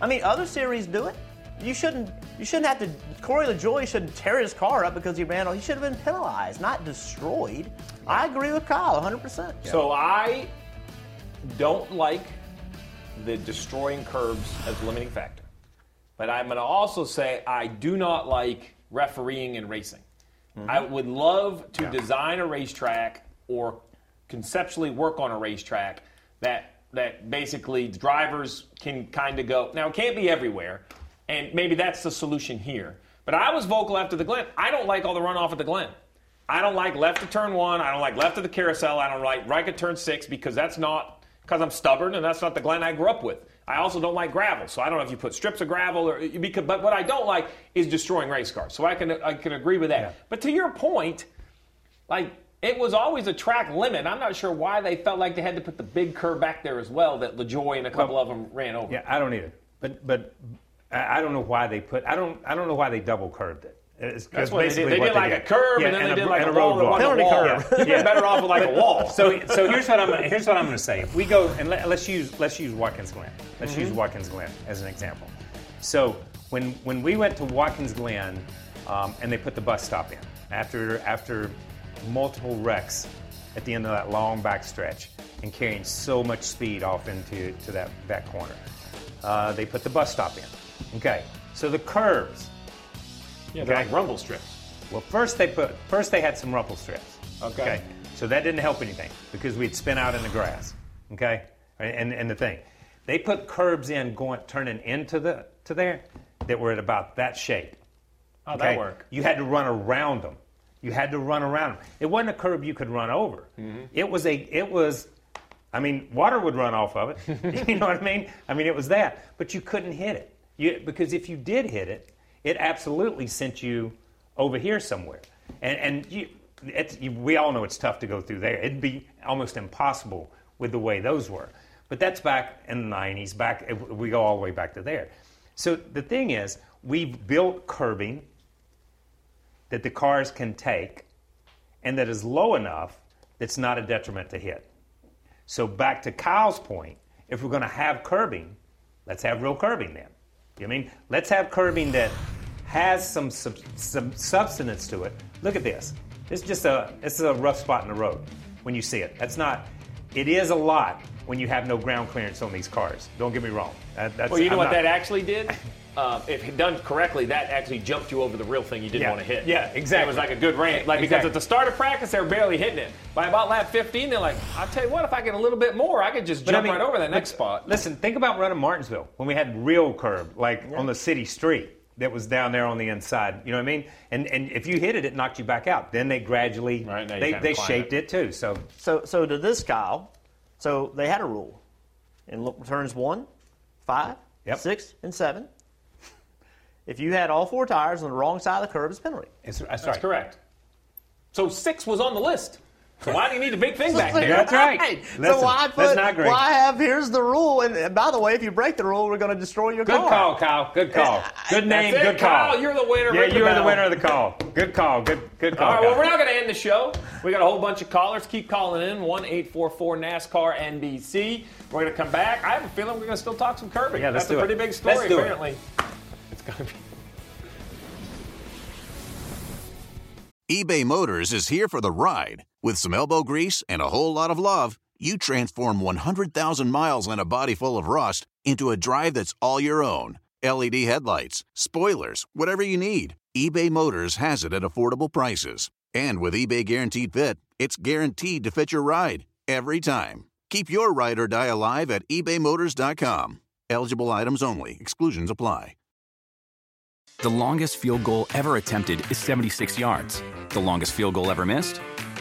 I mean, other series do it. You shouldn't. You shouldn't have to. Corey LaJoie shouldn't tear his car up because he ran. He should have been penalized, not destroyed. I agree with Kyle 100. percent So I don't like the destroying curbs as a limiting factor. but I'm going to also say I do not like refereeing and racing. Mm-hmm. I would love to design a racetrack or conceptually work on a racetrack that that basically drivers can kind of go. Now it can't be everywhere, and maybe that's the solution here. But I was vocal after the Glen. I don't like all the runoff at the Glen. I don't like left of turn one. I don't like left of the carousel. I don't like right at turn six because that's not because I'm stubborn and that's not the Glen I grew up with. I also don't like gravel, so I don't know if you put strips of gravel or because. But what I don't like is destroying race cars. So I can I can agree with that. But to your point, like it was always a track limit. I'm not sure why they felt like they had to put the big curve back there as well that LaJoie and a couple of them ran over. Yeah, I don't either. But but I I don't know why they put. I don't. I don't know why they double curved it. It's, That's it's what they did. basically They did like a curve, and then they a- did like and a wall that roadblock. wasn't a wall. You'd been better off with like a wall. So so here's what I'm gonna, here's what I'm going to say. If we go and let, us use let's use Watkins Glen. Let's use Mhm. Watkins Glen as an example. So when when we went to Watkins Glen, um, and they put the bus stop in after after multiple wrecks at the end of that long back stretch and carrying so much speed off into to that that corner, uh, they put the bus stop in. Okay, so the curves. Yeah, they're like rumble strips. Well, first they put first they had some rumble strips. Okay. So that didn't help anything because we'd spin out in the grass. Okay. And and the thing, they put curbs in going turning into the to there that were at about that shape. How'd that work? You had to run around them. You had to run around them. It wasn't a curb you could run over. Mm-hmm. It was a it was I mean, water would run off of it. you know what I mean? I mean, it was that, but you couldn't hit it. You, because if you did hit it, it absolutely sent you over here somewhere. And, and you, it's, you, we all know it's tough to go through there. It'd be almost impossible with the way those were. But that's back in the 90s. Back we go all the way back to there. So the thing is, we've built curbing that the cars can take, and that is low enough that's not a detriment to hit. So back to Kyle's point, if we're going to have curbing, let's have real curbing then. You I mean? Let's have curbing that has some, sub- some substance to it. Look at this. It's just a this is a rough spot in the road when you see it. That's not. It is a lot when you have no ground clearance on these cars. Don't get me wrong. That, that's, well, you know I'm what not- that actually did? Uh, if done correctly, that actually jumped you over the real thing you didn't Yeah. want to hit. Yeah, exactly. It was like a good ramp. Like because Exactly. at the start of practice, they were barely hitting it. By about lap 15, they're like, "I'll tell you what, if I get a little bit more, I could just But I jump mean, right over that next spot." Listen, think about running Martinsville when we had real curb, like on the city street that was down there on the inside. You know what I mean? And and if you hit it, it knocked you back out. Then they gradually now you they, they shaped it. too. So So, so to this, Kyle, so they had a rule in look, turns one, five, six, and seven. If you had all four tires on the wrong side of the curb, it's penalty. It's, That's correct. So six was on the list. So why do you need a big thing back there? That's right. right. Listen, So there? why put? Why have? Here's the rule. And by the way, if you break the rule, we're going to destroy your Good car. Good call, Kyle. Good call. Good name. That's it, Good call. Kyle. You're the winner. Yeah, Ring the you are the bell. winner of the call. Good call. Good good call. All right, well, we're not going to end the show. We got a whole bunch of callers. Keep calling in one eight four four NASCAR NBC. We're going to come back. I have a feeling we're going to still talk some curbing. Yeah, let's That's do a it. pretty big story, Let's do it. apparently. It's going to be. eBay Motors is here for the ride. With some elbow grease and a whole lot of love, you transform 100,000 miles and a body full of rust into a drive that's all your own. LED headlights, spoilers, whatever you need, eBay Motors has it at affordable prices. And with eBay Guaranteed Fit, it's guaranteed to fit your ride every time. Keep your ride or die alive at ebaymotors.com. Eligible items only, exclusions apply. The longest field goal ever attempted is 76 yards. The longest field goal ever missed?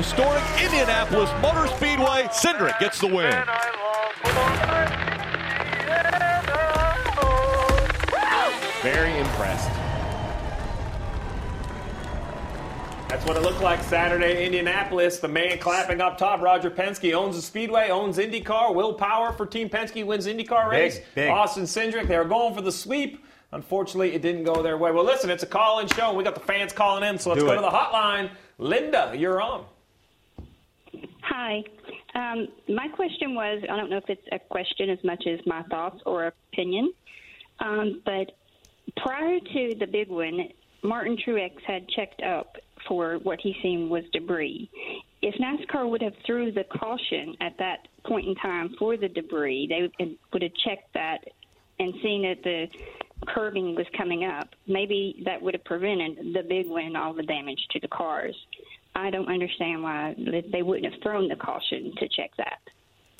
Historic Indianapolis Motor Speedway. Cindric gets the win. Very impressed. That's what it looked like Saturday in Indianapolis. The man clapping up top, Roger Penske, owns the Speedway, owns IndyCar. Will Power for Team Penske wins IndyCar race. Big, big. Austin Cindric, they were going for the sweep. Unfortunately, it didn't go their way. Well, listen, it's a call-in show. and We got the fans calling in, so let's Do go it. to the hotline. Linda, you're on. Hi. Um, my question was I don't know if it's a question as much as my thoughts or opinion, um, but prior to the big one, Martin Truex had checked up for what he seen was debris. If NASCAR would have threw the caution at that point in time for the debris, they would- have checked that and seen that the curbing was coming up. Maybe that would have prevented the big one, all the damage to the cars. I don't understand why they wouldn't have thrown the caution to check that.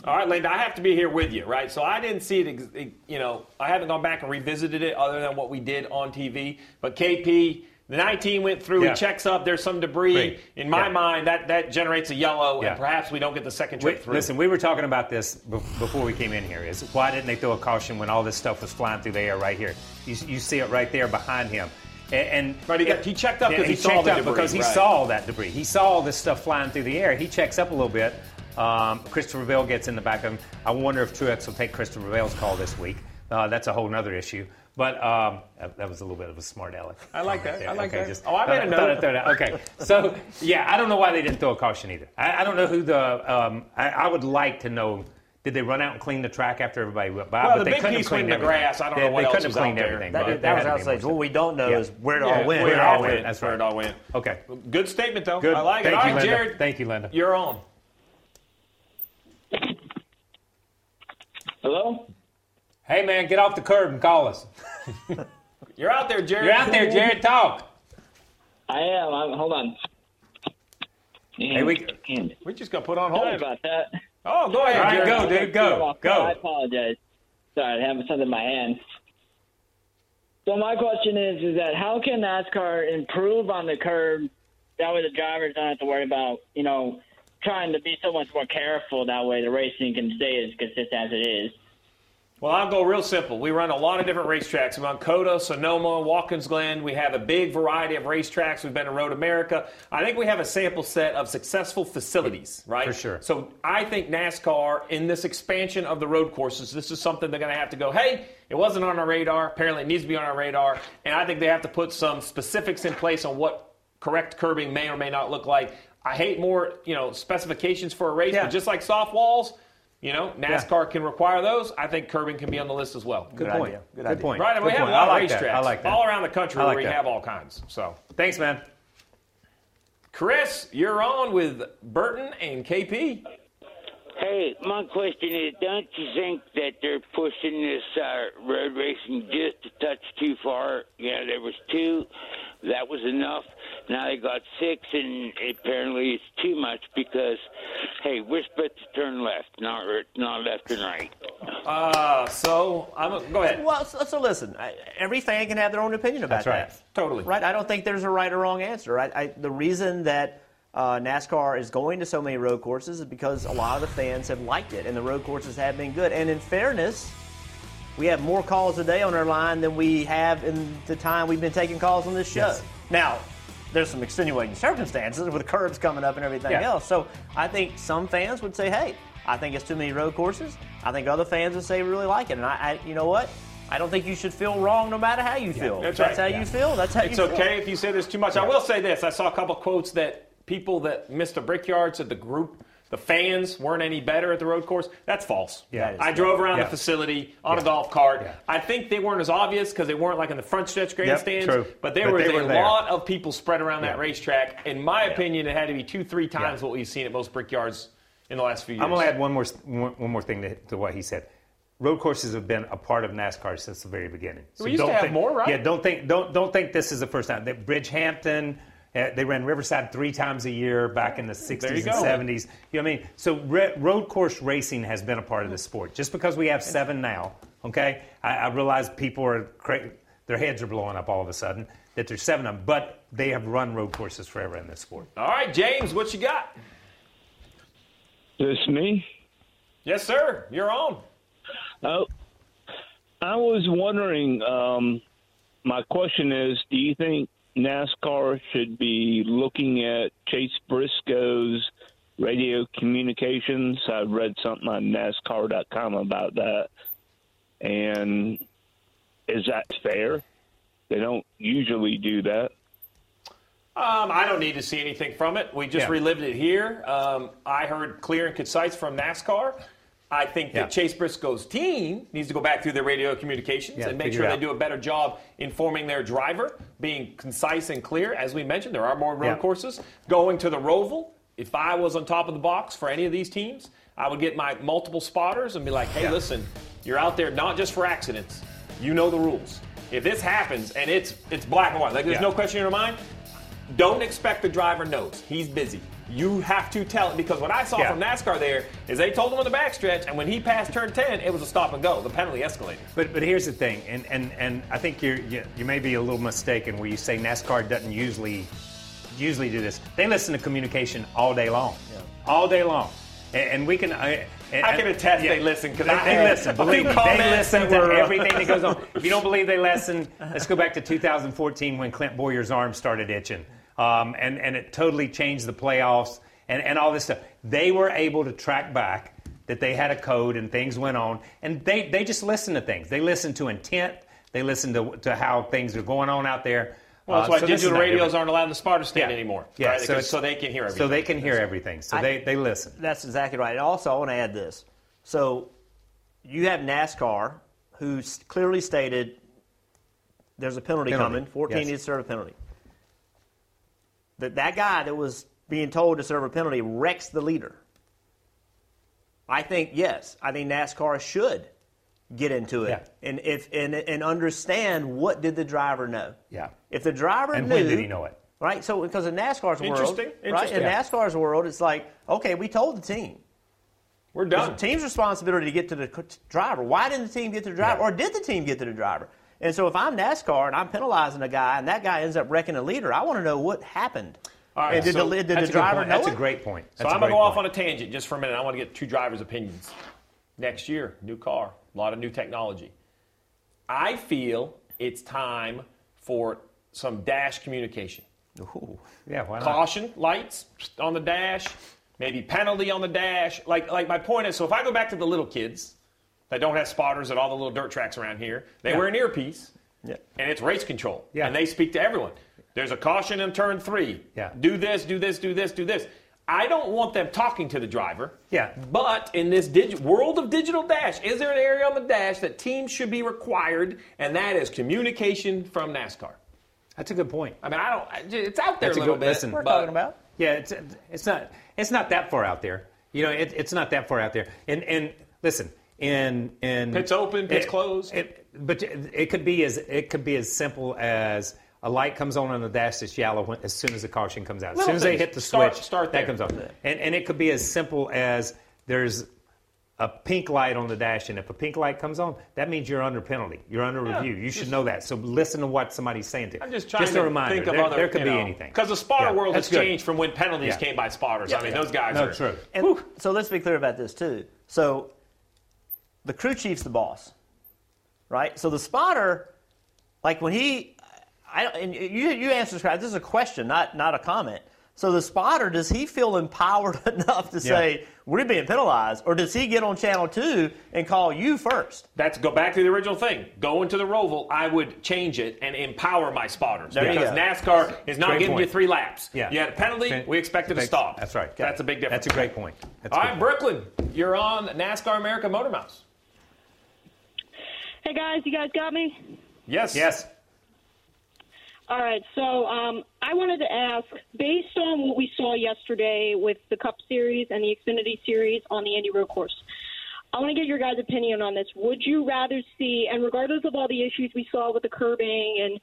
All right, Linda, I have to be here with you, right? So I didn't see it, you know, I haven't gone back and revisited it other than what we did on TV. But KP, the 19 went through, Yeah. he checks up, there's some debris. Great. In my Yeah. mind, that, that generates a yellow, Yeah. and perhaps we don't get the second We- trip through. listen, we were talking about this before we came in here. Is why didn't they throw a caution when all this stuff was flying through the air right here? You, you see it right there behind him. And, and Right, he got- he checked up Yeah, 'cause he saw up debris, because he right. saw all that debris. He saw all this stuff flying through the air. He checks up a little bit. Um, Christopher Bell gets in the back of him. I wonder if Truex will take Christopher Bell's call this week. Uh, that's a whole other issue. But um, that, that was a little bit of a smart aleck. I like that. I like okay, that. Just Oh, I made a note. Throw that- Okay, so yeah, I don't know why they didn't throw a caution either. I, I don't know who the. Um, I, I would like to know. Did they run out and clean the track after everybody went by? Well, but the they big couldn't piece went in the grass. I don't they, know what they else couldn't was have cleaned out there. everything. That, but that was had to be outside. more What we don't know Yeah. is where it Yeah, all went. where it all all went. went, that's Where it all went. Okay. Good statement, though. Good. I like Thank it. All you, right, Linda. Jared. Thank you, Linda. You're on. Hello? Hey, man, get off the curb and call us. You're out there, Jared. You're out there, Jared. Talk. I am. I'm, hold on. Hey, we- We just got put on hold. Sorry about that. Oh, go ahead, All right, go, dude. Go. Go. I apologize. Sorry, I have something in my hand. So my question is, is that how can NASCAR improve on the curb? That way the drivers don't have to worry about, you know, trying to be so much more careful. That way the racing can stay as consistent as it is. Well, I'll go real simple. We run a lot of different racetracks. Run COTA, Sonoma, Watkins Glen. We have a big variety of racetracks. We've been to Road America. I think we have a sample set of successful facilities, right? For sure. So I think NASCAR, in this expansion of the road courses, this is something they're going to have to go, hey, it wasn't on our radar. Apparently, it needs to be on our radar. And I think they have to put some specifics in place on what correct curbing may or may not look like. I hate more, you know, specifications for a race, Yeah. but just like soft walls, you know, NASCAR can require those. I think curbing can be on the list as well. Good, Good point. idea. Good Good idea. point. Right, and we Good have a point. lot I of like that. racetracks I like that. all around the country like where we that. have all kinds. So, Thanks, man. Chris, you're on with Burton and KP. Hey, my question is, don't you think that they're pushing this uh, road racing just a touch too far? Yeah, there was two, that was enough. Now they got six, and apparently it's too much because, hey, we're supposed to turn left, not not left and right. Uh, so I'm go ahead. Well, so, so listen. I, every fan can have their own opinion about That's right. that. Totally. Right. I don't think there's a right or wrong answer. Right. I, the reason that uh, NASCAR is going to so many road courses is because a lot of the fans have liked it, and the road courses have been good. And in fairness, we have more calls a day on our line than we have in the time we've been taking calls on this show. Yes. Now, there's some extenuating circumstances with curbs coming up and everything Yeah. else. So I think some fans would say, "Hey, I think it's too many road courses." I think other fans would say really like it, and I, I you know what? I don't think you should feel wrong no matter how you feel. that's That's right. how you feel. That's how It's you feel. It's okay if you say there's too much. I will say this: I saw a couple quotes that people that missed the Brickyard said the group, the fans weren't any better at the road course. That's false. Yeah. I drove around Yeah. the facility on a golf cart. Yeah. I think they weren't as obvious because they weren't like in the front stretch grandstands. true. But there But was a there. lot of people spread around that racetrack. In my Yeah. opinion, it had to be two, three times Yeah. what we've seen at most Brickyards in the last few years. I'm going to add one more one, more thing to, to what he said. Road courses have been a part of NASCAR since the very beginning. We used don't have think, more, right? Yeah, don't think don't don't think this is the first time. That Bridgehampton, they ran Riverside three times a year back in the 60s and 70s. You know what I mean? So re- road course racing has been a part of the sport. Just because we have seven now, okay? I, I realize people are cra- their heads are blowing up all of a sudden that there's seven of them, but they have run road courses forever in this sport. All right, James, what you got? This me? Yes, sir. You're on. Oh, I was wondering. Um, my question is: Do you think NASCAR should be looking at Chase Briscoe's radio communications. I read something on NASCAR.com about that. And is that fair? They don't usually do that. Um, I don't need to see anything from it. We just Yeah. relived it here. Um, I heard clear and concise from NASCAR. I think that Yeah. Chase Briscoe's team needs to go back through their radio communications Yeah, and make sure they do a better job informing their driver, being concise and clear. As we mentioned, there are more road Yeah. courses. Going to the Roval, if I was on top of the box for any of these teams, I would get my multiple spotters and be like, hey, Yeah. listen, you're out there not just for accidents. You know the rules. If this happens and it's it's black and white, like there's Yeah. no question in your mind, don't expect the driver knows. He's busy. You have to tell it because what I saw Yeah. from NASCAR there is they told him on the backstretch, and when he passed turn 10, it was a stop and go. The penalty escalated. But but here's the thing, and and, and I think you're, you you may be a little mistaken where you say NASCAR doesn't usually usually do this. They listen to communication all day long, all day long, and, and we can. I, and, I can attest they listen, 'cause they, I they listen. Believe me, they listen to uh, everything that goes on. If you don't believe they listen, let's go back to 2014 when Clint Bowyer's arm started itching, um, and and it totally changed the playoffs and and all this stuff. They were able to track back that they had a code and things went on, and they they just listen to things. They listen to intent. They listen to to how things are going on out there. Well, that's Uh, why so digital radios different. aren't allowed in the spotter stand Yeah. anymore. Yeah, right? so so they can hear everything. So they can hear everything. So I- they, they listen. That's exactly right. And also, I want to add this. So, you have NASCAR, who's clearly stated there's a penalty, Penalty, coming. 14 yes. needs to serve a penalty. That that guy that was being told to serve a penalty wrecks the leader. I think yes. I think NASCAR should get into it Yeah. and if and, and understand what did the driver know. Yeah. If the driver And knew, when did he know it? Right. So because in NASCAR's world, Interesting, right? interesting. In Yeah. NASCAR's world, it's like okay, we told the team. We're It's done. the team's responsibility to get to the driver. Why didn't the team get to the driver, Yeah. or did the team get to the driver? And so if I'm NASCAR and I'm penalizing a guy and that guy ends up wrecking a leader, I want to know what happened. All right, and did so the, did That's the a driver point. know That's a great point. So That's a I'm going to great go off point. on a tangent just for a minute. I want to get two drivers' opinions. Next year, new car, a lot of new technology. I feel it's time for some dash communication. Ooh, yeah, why not? Caution lights on the dash, maybe penalty on the dash. Like, like my point is, so if I go back to the little kids that don't have spotters at all the little dirt tracks around here, they Yeah. wear an earpiece, Yeah. and it's race control, Yeah. and they speak to everyone. There's a caution in turn three. Yeah. Do this, do this, do this, do this. I don't want them talking to the driver. Yeah. But in this digi- world of digital dash, is there an area on the dash that teams should be required, and that is communication from NASCAR? That's a good point. I mean, I don't. I- It's out there That's a a little good bit. listen. We're but- talking about. Yeah, it's it's not it's not that far out there. You know, it, it's not that far out there. And and listen, in in Pits open, pits it- closed. It, but it could be as it could be as simple as a light comes on on the dash that's yellow when, as soon as the caution comes out. As Little soon as they hit the Start- switch, start that there. comes on. And and it could be as simple as there's a pink light on the dash, and if a pink light comes on, that means you're under penalty. You're under Yeah, review. You should know that. So listen to what somebody's saying to you. I'm just trying just to a reminder. think of there, other. there could be know, anything. Because the spotter Yeah, world has good. changed from when penalties Yeah. came by spotters. I mean, those guys No, are true. And so let's be clear about this too. So the crew chief's the boss, right? So the spotter, like when he, I and you you answer this. This is a question, not not a comment. So the spotter, does he feel empowered enough to say we're being penalized, or does he get on channel two and call you first? That's go back to the original thing. Go into the Roval, I would change it and empower my spotters There because. NASCAR is not Great giving you three laps. Yeah. You had a penalty, we expected a Thanks. stop. That's right. That's a big difference. That's a great point. That's a All good right, point. Brooklyn, you're on NASCAR America Motor Mouths. Hey guys, you guys got me? Yes. Yes. All right, so um, I wanted to ask, based on what we saw yesterday with the Cup Series and the Xfinity Series on the Indy Road Course, I want to get your guys' opinion on this. Would you rather see, and regardless of all the issues we saw with the curbing and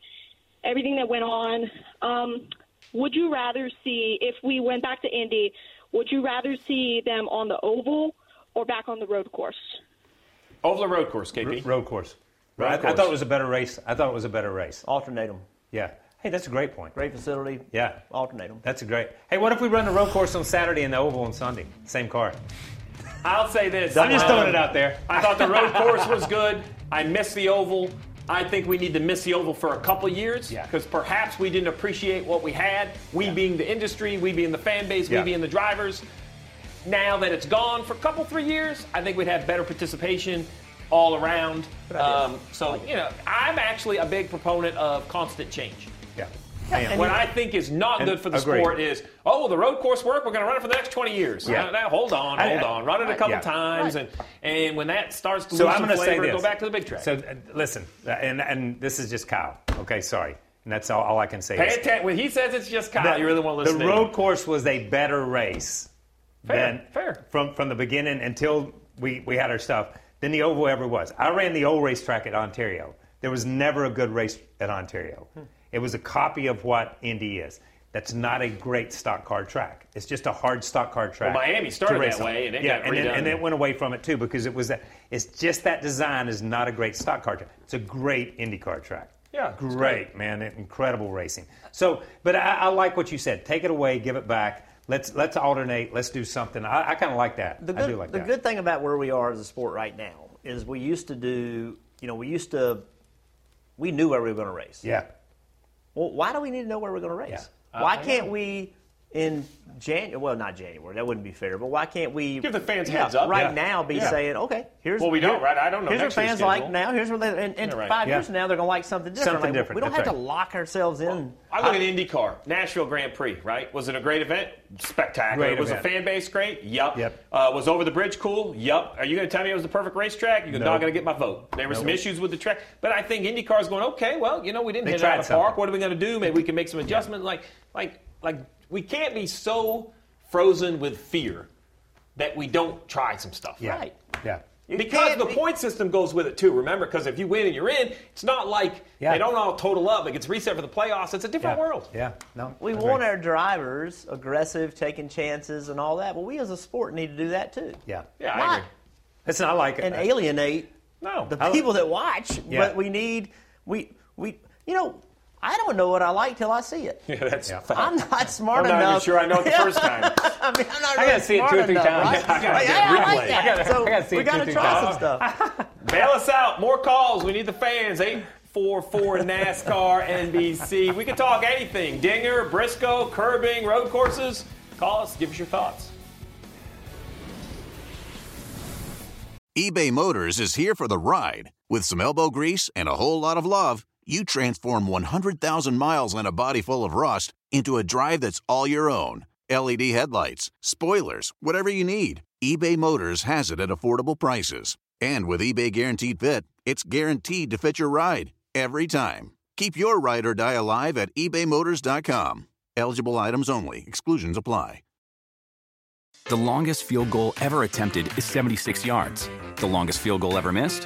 everything that went on, um, would you rather see, if we went back to Indy, would you rather see them on the oval or back on the road course? Oval Road Course, KP. Road course. Road I, I thought it was a better race. I thought it was a better race. Alternate them. Yeah. Hey, that's a great point. Great facility. Yeah. Alternate them. That's a great. Hey, what if we run the road course on Saturday and the oval on Sunday? Same car. I'll say this. I'm just um, throwing it out there. I thought the road course was good. I missed the oval. I think we need to miss the oval for a couple years because perhaps we didn't appreciate what we had. We being the industry, we being the fan base, Yeah. we being the drivers. Now that it's gone for a couple, three years, I think we'd have better participation all around. Um, so, you know, I'm actually a big proponent of constant change. Yeah. And what I think is not And good for the agreed. sport is, oh, well, the road course work. We're going to run it for the next 20 years. Yeah. Uh, now, hold on, hold I- on. Run it a couple yeah. times, and and when that starts to So lose I'm going to say flavor, this. go back to the big track. So uh, listen, uh, and and this is just Kyle. Okay, sorry, and that's all, all I can say. Pay attention. When he says it's just Kyle, the, you really want to listen The to road course was a better race Fair, than fair. from from the beginning until we we had our stuff than the oval ever was. I ran the old racetrack at Ontario. There was never a good race at Ontario. Hmm. It was a copy of what Indy is. That's not a great stock car track. It's just a hard stock car track. Well, Miami started that on. way, and it yeah, got and then, and then it went away from it too because it was that. It's just that design is not a great stock car track. It's a great IndyCar track. Yeah, great, great. man, incredible racing. So, but I, I like what you said. Take it away, give it back. Let's let's alternate. Let's do something. I, I kind of like that. The I good, do like the that. good thing about where we are as a sport right now is we used to do, you know, we used to, we knew where we were going to race. Yeah. Well, why do we need to know where we're going to race? Yeah. Why Uh, I can't we in January? Well, not January. That wouldn't be fair. But why can't we Give the fans yeah, heads up. right Yeah. now? Be Yeah. saying, okay, here's Well, we don't, here- right? I don't know Here's next what year's fans like now. Here's what they, and, and Yeah, right. five Yeah. years from now they're going to like something different. Something Like, different, We don't that's have to lock ourselves in. I look at IndyCar, Nashville Grand Prix, right? Was it a great event? Spectacular. Great was event. the fan base great? Yup. Yep. Uh, was Over the Bridge cool? Yup. Are you going to tell me it was the perfect racetrack? You're No. not going to get my vote. There were some issues with the track, but I think IndyCar's going, okay, well, you know, we didn't They hit it out of the park. What are we going to do? Maybe we can make some adjustments. Like, like, like, we can't be so frozen with fear that we don't try some stuff. Yeah. Right. Yeah. Because the point system goes with it too. Remember, because if you win and you're in, it's not like Yeah. they don't all total up. It gets reset for the playoffs. It's a different Yeah. world. Yeah. No. We agree. want our drivers aggressive, taking chances, and all that. But we as a sport need to do that too. Yeah. Yeah, I agree. It's not like it. and I- alienate No. the people that watch. Yeah. But we need we we you know I don't know what I like till I see it. Yeah, that's Yeah. fact. I'm not smart enough. I'm not enough. even sure I know it the first time. I mean, I'm not I really gotta see it two or three enough, times. Right? I gotta Like, get yeah, I replay. like that. I gotta- so I gotta see we it two, got to three try times. some stuff. Bail us out. More calls. We need the fans. 844 NASCAR NBC. We can talk anything. Dinger, Briscoe, curbing, road courses. Call us. Give us your thoughts. eBay Motors is here for the ride. With some elbow grease and a whole lot of love, you transform 100,000 miles and a body full of rust into a drive that's all your own. LED headlights, spoilers, whatever you need, eBay Motors has it at affordable prices. And with eBay Guaranteed Fit, it's guaranteed to fit your ride every time. Keep your ride or die alive at ebaymotors.com. Eligible items only, exclusions apply. The longest field goal ever attempted is 76 yards. The longest field goal ever missed?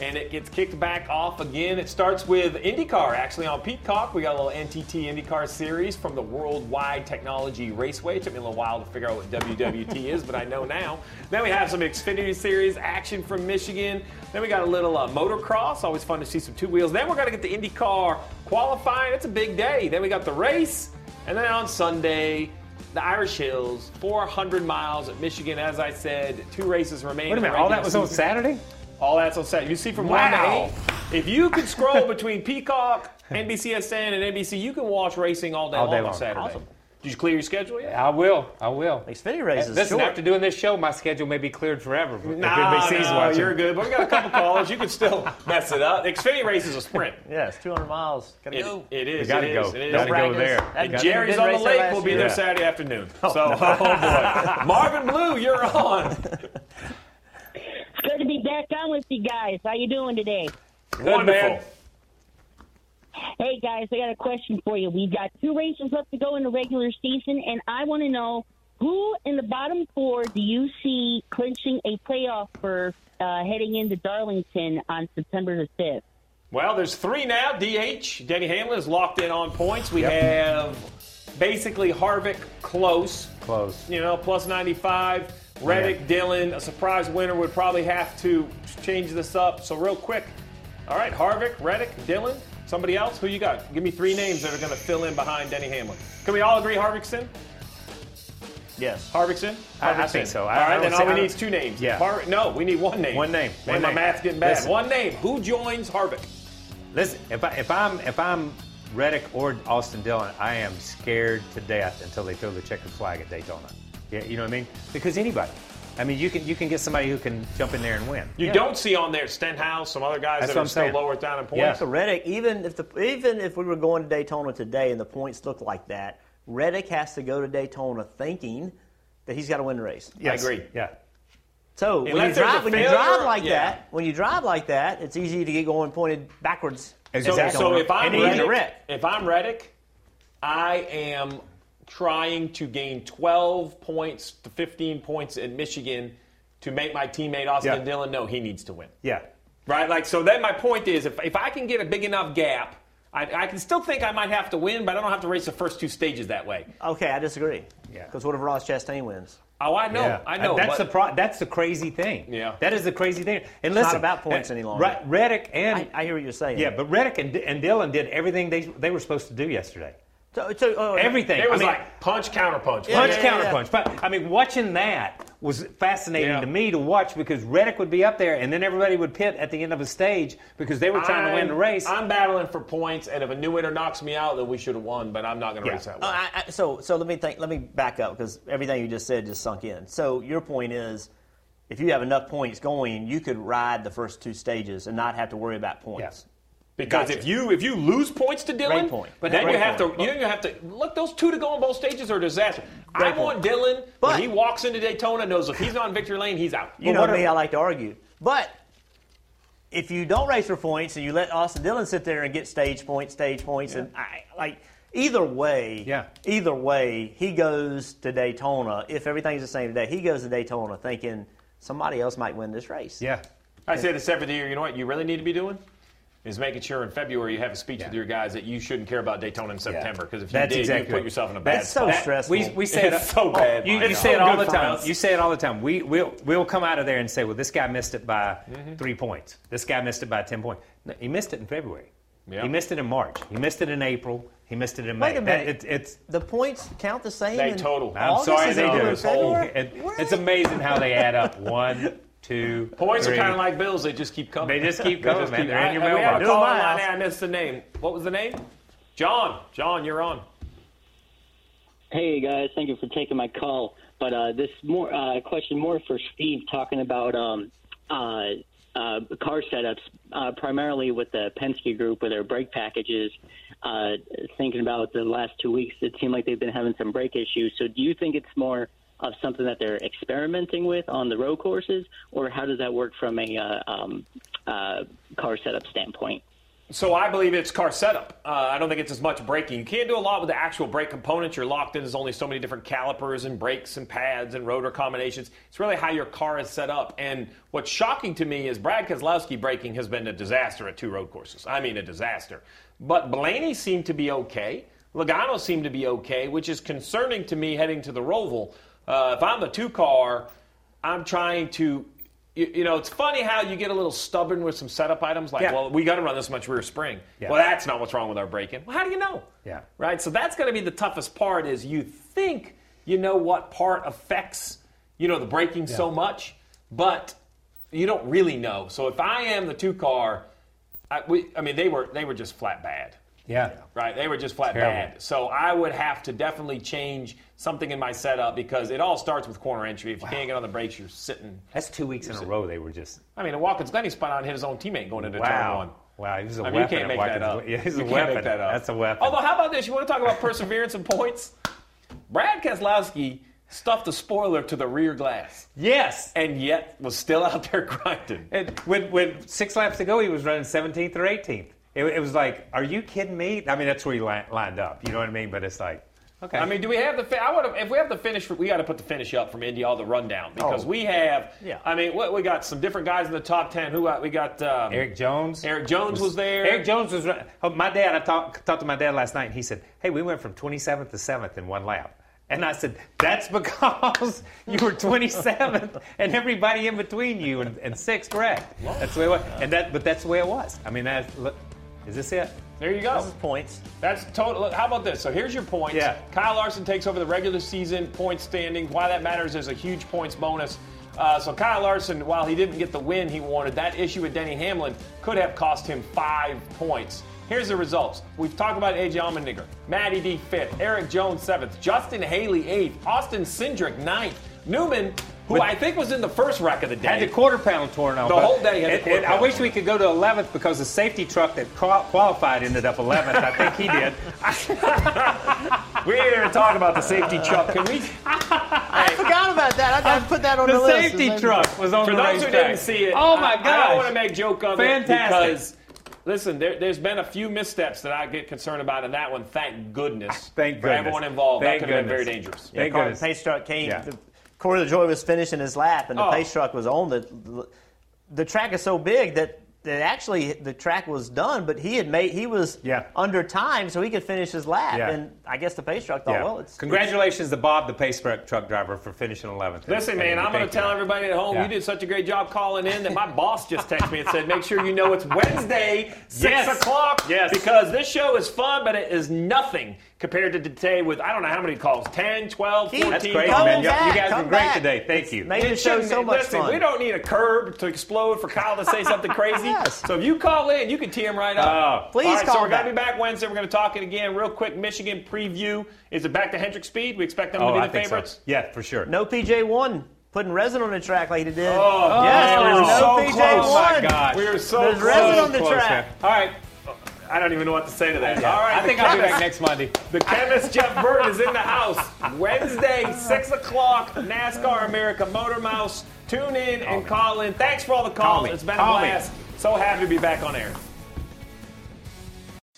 and it gets kicked back off again. It starts with IndyCar, actually on Peacock. We got a little NTT IndyCar series from the Worldwide Technology Raceway. It took me a little while to figure out what WWT is, but I know now. Then we have some Xfinity Series action from Michigan. Then we got a little uh, motocross. Always fun to see some two wheels. Then we're going to get the IndyCar qualifying. It's a big day. Then we got the race, and then on Sunday. The Irish Hills, 400 miles at Michigan. As I said, two races remain. Wait a minute. All that was on. Saturday. All that's on set. You see from Wow. one to eight. If you could scroll between Peacock, NBCSN, and NBC, you can watch racing all day All long day on long. Saturday. Awesome. Did you clear your schedule yet? I will. I will. Xfinity races. Listen, short. after doing this show, my schedule may be cleared forever. If Nah, NBC's no, you're good. But we got a couple calls. You can still mess it up. Xfinity race is a sprint. Yeah, 200 miles. Gotta It, go. it is. We gotta it go. is, it is. Gotta go there. And Jerry's on the lake. last will be there Yeah. Saturday afternoon. so, oh boy. Marvin Blue, you're on. It's good to be back on with you guys. How you doing today? Wonderful. man. Hey guys, I got a question for you. We've got two races left to go in the regular season, and I want to know who in the bottom four do you see clinching a playoff for uh, heading into Darlington on September the fifth? Well, there's three now. DH. Denny Hamlin is locked in on points. We Yep. have basically Harvick close. Close. You know, plus 95. Reddick, Dillon, a surprise winner would probably have to change this up. So real quick. All right, Harvick, Reddick, Dillon. Somebody else? Who you got? Give me three names that are going to fill in behind Denny Hamlin. Can we all agree Harvickson? Yes. Harvick's in? I- I think so. All I- I then all we need is two names. Yeah. Har- no, we need one name. One name. Man, One my name. math's getting bad. Listen. One name. Who joins Harvick? Listen, if, I, if I'm if I'm Reddick or Austin Dillon, I am scared to death until they throw the checkered flag at Daytona. Yeah, you know what I mean? Because anybody, I mean, you can you can get somebody who can jump in there and win. You don't see on there Stenhouse, some other guys That's that what are still saying. lower down in points. So Reddick, even if the even if we were going to Daytona today and the points look like that, Reddick has to go to Daytona thinking that he's got to win the race. Yes. I agree. Yeah. So when you, drive, a when you drive like yeah. that, when you drive like that, it's easy to get going pointed backwards. So, so if I'm and even a Reddick, if I'm Reddick, I am trying to gain 12 points to 15 points in Michigan to make my teammate Austin Yeah. Dillon know he needs to win. Yeah. Right? Like, so then my point is if, if I can get a big enough gap, I, I can still think I might have to win, but I don't have to race the first two stages that way. Okay, I disagree. Yeah. Because what if Ross Chastain wins? Oh, I know. Yeah. I know. That's but- the pro- that's the crazy thing. Yeah. That is the crazy thing. And It's listen, not about points uh, any longer. Reddick and I, I hear what you're saying. yeah, but Reddick and, and Dillon did everything they they were supposed to do yesterday. So, so, oh, Everything. It was I mean, like punch, counter punch. punch, yeah, yeah, counter yeah. punch. But I mean, watching that was fascinating Yeah. to me to watch because Reddick would be up there, and then everybody would pit at the end of a stage because they were trying to win the race. I'm battling for points, and if a new winner knocks me out, then we should have won, but I'm not going to Yeah. race that Uh, way. I, I, so, so let me think. Let me back up because everything you just said just sunk in. So your point is, if you have enough points going, you could ride the first two stages and not have to worry about points. Because Gotcha. if you if you lose points to Dillon, point. but then you have point. to you know you have to look those two to go on both stages are a disaster. I Great want. Dillon But- when he walks into Daytona knows if he's on in victory lane, he's out. You Well, know what me, I like to argue. But if you don't race for points and you let Austin Dillon sit there and get stage points, stage points, and I, like either way, Yeah. either way, he goes to Daytona. If everything's the same today, he goes to Daytona thinking somebody else might win this race. yeah. I say this every year. You know what you really need to be doing is making sure in February you have a speech with your guys that you shouldn't care about Daytona in September because if you That's did, exactly you put yourself in a bad That's so spot. stressful. We, we say It's it so bad, You, you say it all good the time. us. You say it all the time. We we'll we'll come out of there and say, well, this guy missed it by Mm-hmm. three points. This guy missed it by ten points. No, he missed it in February. Yeah. He missed it in March. He missed it in April. He missed it in May. Wait a minute. That- it- it's The points count the same. They total. I'm August sorry they they do. It's whole- it- it's amazing how they add up. One, two, Points three. are kind of like bills; they just keep coming. They just keep coming, man. They're in your I, we have a mailbox. call on my line. I missed the name. What was the name? John. John, you're on. Hey guys, thank you for taking my call. But uh, this more uh, question more for Steve, talking about um, uh, uh, car setups, uh, primarily with the Penske Group with their brake packages. Uh, thinking about the last two weeks, it seemed like they've been having some brake issues. So, do you think it's more of something that they're experimenting with on the road courses, or how does that work from a uh, um, uh, car setup standpoint? So I believe it's car setup. Uh, I don't think it's as much braking. You can't do a lot with the actual brake components. You're locked in. There's only so many different calipers and brakes and pads and rotor combinations. It's really how your car is set up. And what's shocking to me is Brad Keselowski braking has been a disaster at two road courses. I mean, a disaster. But Blaney seemed to be okay. Logano seemed to be okay, which is concerning to me heading to the Roval. Uh, if I'm the two car, I'm trying to you, you know, it's funny how you get a little stubborn with some setup items like, Yeah. well, we got to run this much rear spring. Yeah. Well, that's not what's wrong with our braking. Well, how do you know? Yeah. Right? So that's going to be the toughest part is you think you know what part affects, you know, the braking so much, but you don't really know. So if I am the two car, I, we, I mean, they were they were just flat bad. Yeah. Right, they were just flat Terrible. bad. So I would have to definitely change something in my setup because it all starts with corner entry. If you can't get on the brakes, you're sitting. That's two weeks in a row. They were just I mean, Watkins Glen, he spun out and hit his own teammate going into turn wow. one. Wow, he was a I mean, you weapon. can't at make that up. Yeah, he's You a can't weapon. make that up. That's a weapon. Although, how about this? You want to talk about perseverance and points? Brad Keselowski stuffed the spoiler to the rear glass. Yes. And yet was still out there grinding. And when, when six laps ago, he was running 17th or 18th. It, it was like, are you kidding me? I mean, that's where he li- lined up. You know what I mean? But it's like, Okay. I mean, do we have the? Fi- I want to. If we have the finish, we got to put the finish up from Indy, all the rundown because Oh. we have. Yeah. I mean, what, we got some different guys in the top ten. Who uh, we got? Um, Erik Jones. Erik Jones was there. Erik Jones was. Oh, my dad. I talked talked to my dad last night, and he said, "Hey, we went from 27th to 7th in one lap." And I said, "That's because you were 27th, and everybody in between you and, and sixth wrecked. That's the way it was. And that, but that's the way it was. I mean, that. Look, is this it? There you go. This is points. That's total. Look, how about this? So here's your points. Yeah. Kyle Larson takes over the regular season point standing. Why that matters is a huge points bonus. Uh, so Kyle Larson, while he didn't get the win he wanted, that issue with Denny Hamlin could have cost him five points. Here's the results. We've talked about AJ Allmendinger, Matty D fifth, Erik Jones seventh, Justin Haley eighth, Austin Cindric ninth, Newman, who But- I think was in the first wreck of the day. Had the quarter panel torn off. The whole day had the and- quarter I wish we could go to 11th because the safety truck that qualified ended up 11th. I think he did. We're here to talk about the safety truck. Can we? I forgot about that. I, I put that on the, The list. safety truck was on the phone. For the those who racetrack. didn't see it, Oh my I, I don't want to make joke of Fantastic. it because listen, there, there's been a few missteps that I get concerned about in that one. Thank goodness. Thank for goodness. everyone involved. Thank that could have been very dangerous. Yeah, Thank goodness. pace truck came. Yeah. The, Corey LaJoie was finishing his lap, and the Oh. pace truck was on. The the track is so big that. That actually the track was done, but he had made he was Yeah. under time, so he could finish his lap. Yeah. And I guess the pace truck thought, Yeah. well, it's Congratulations to Bob, the pace truck truck driver, for finishing 11th. Listen, man, I'm going to tell everybody at home Yeah. you did such a great job calling in that my boss just texted me and said, make sure you know it's Wednesday, 6 Yes. o'clock. Yes. Because this show is fun, but it is nothing compared to today with, I don't know how many calls, 10, 12, 14. That's great, Come man. You, back, you guys come were great back. today. Thank you. made the show so much listen, fun. we don't need a curb to explode for Kyle to say something crazy. Yes. So if you call in, you can tee him right up. Oh. Please All right, call So we're going to be back Wednesday. We're going to talk it again. Real quick, Michigan preview. Is it back to Hendrick Speed? We expect them Oh, to be I the think favorites. so. Yeah, for sure. no PJ one putting resin on the track like he did. Oh, yes, man, we there's were no so PJ close. Oh, my one. gosh. We were so There's close. resin on the Close, track. man. All right. I don't even know what to say to that. All right, I the think I'll be back next Monday. The chemist Jeff Burton is in the house. Wednesday, 6 o'clock, NASCAR America Motor Mouths. Tune in and call in. Thanks for all the calls. me. It's been Call a me. blast. So happy to be back on air.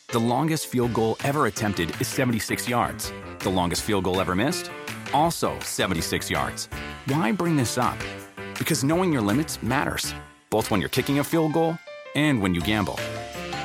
The longest field goal ever attempted is 76 yards. The longest field goal ever missed? Also 76 yards. Why bring this up? Because knowing your limits matters, both when you're kicking a field goal and when you gamble.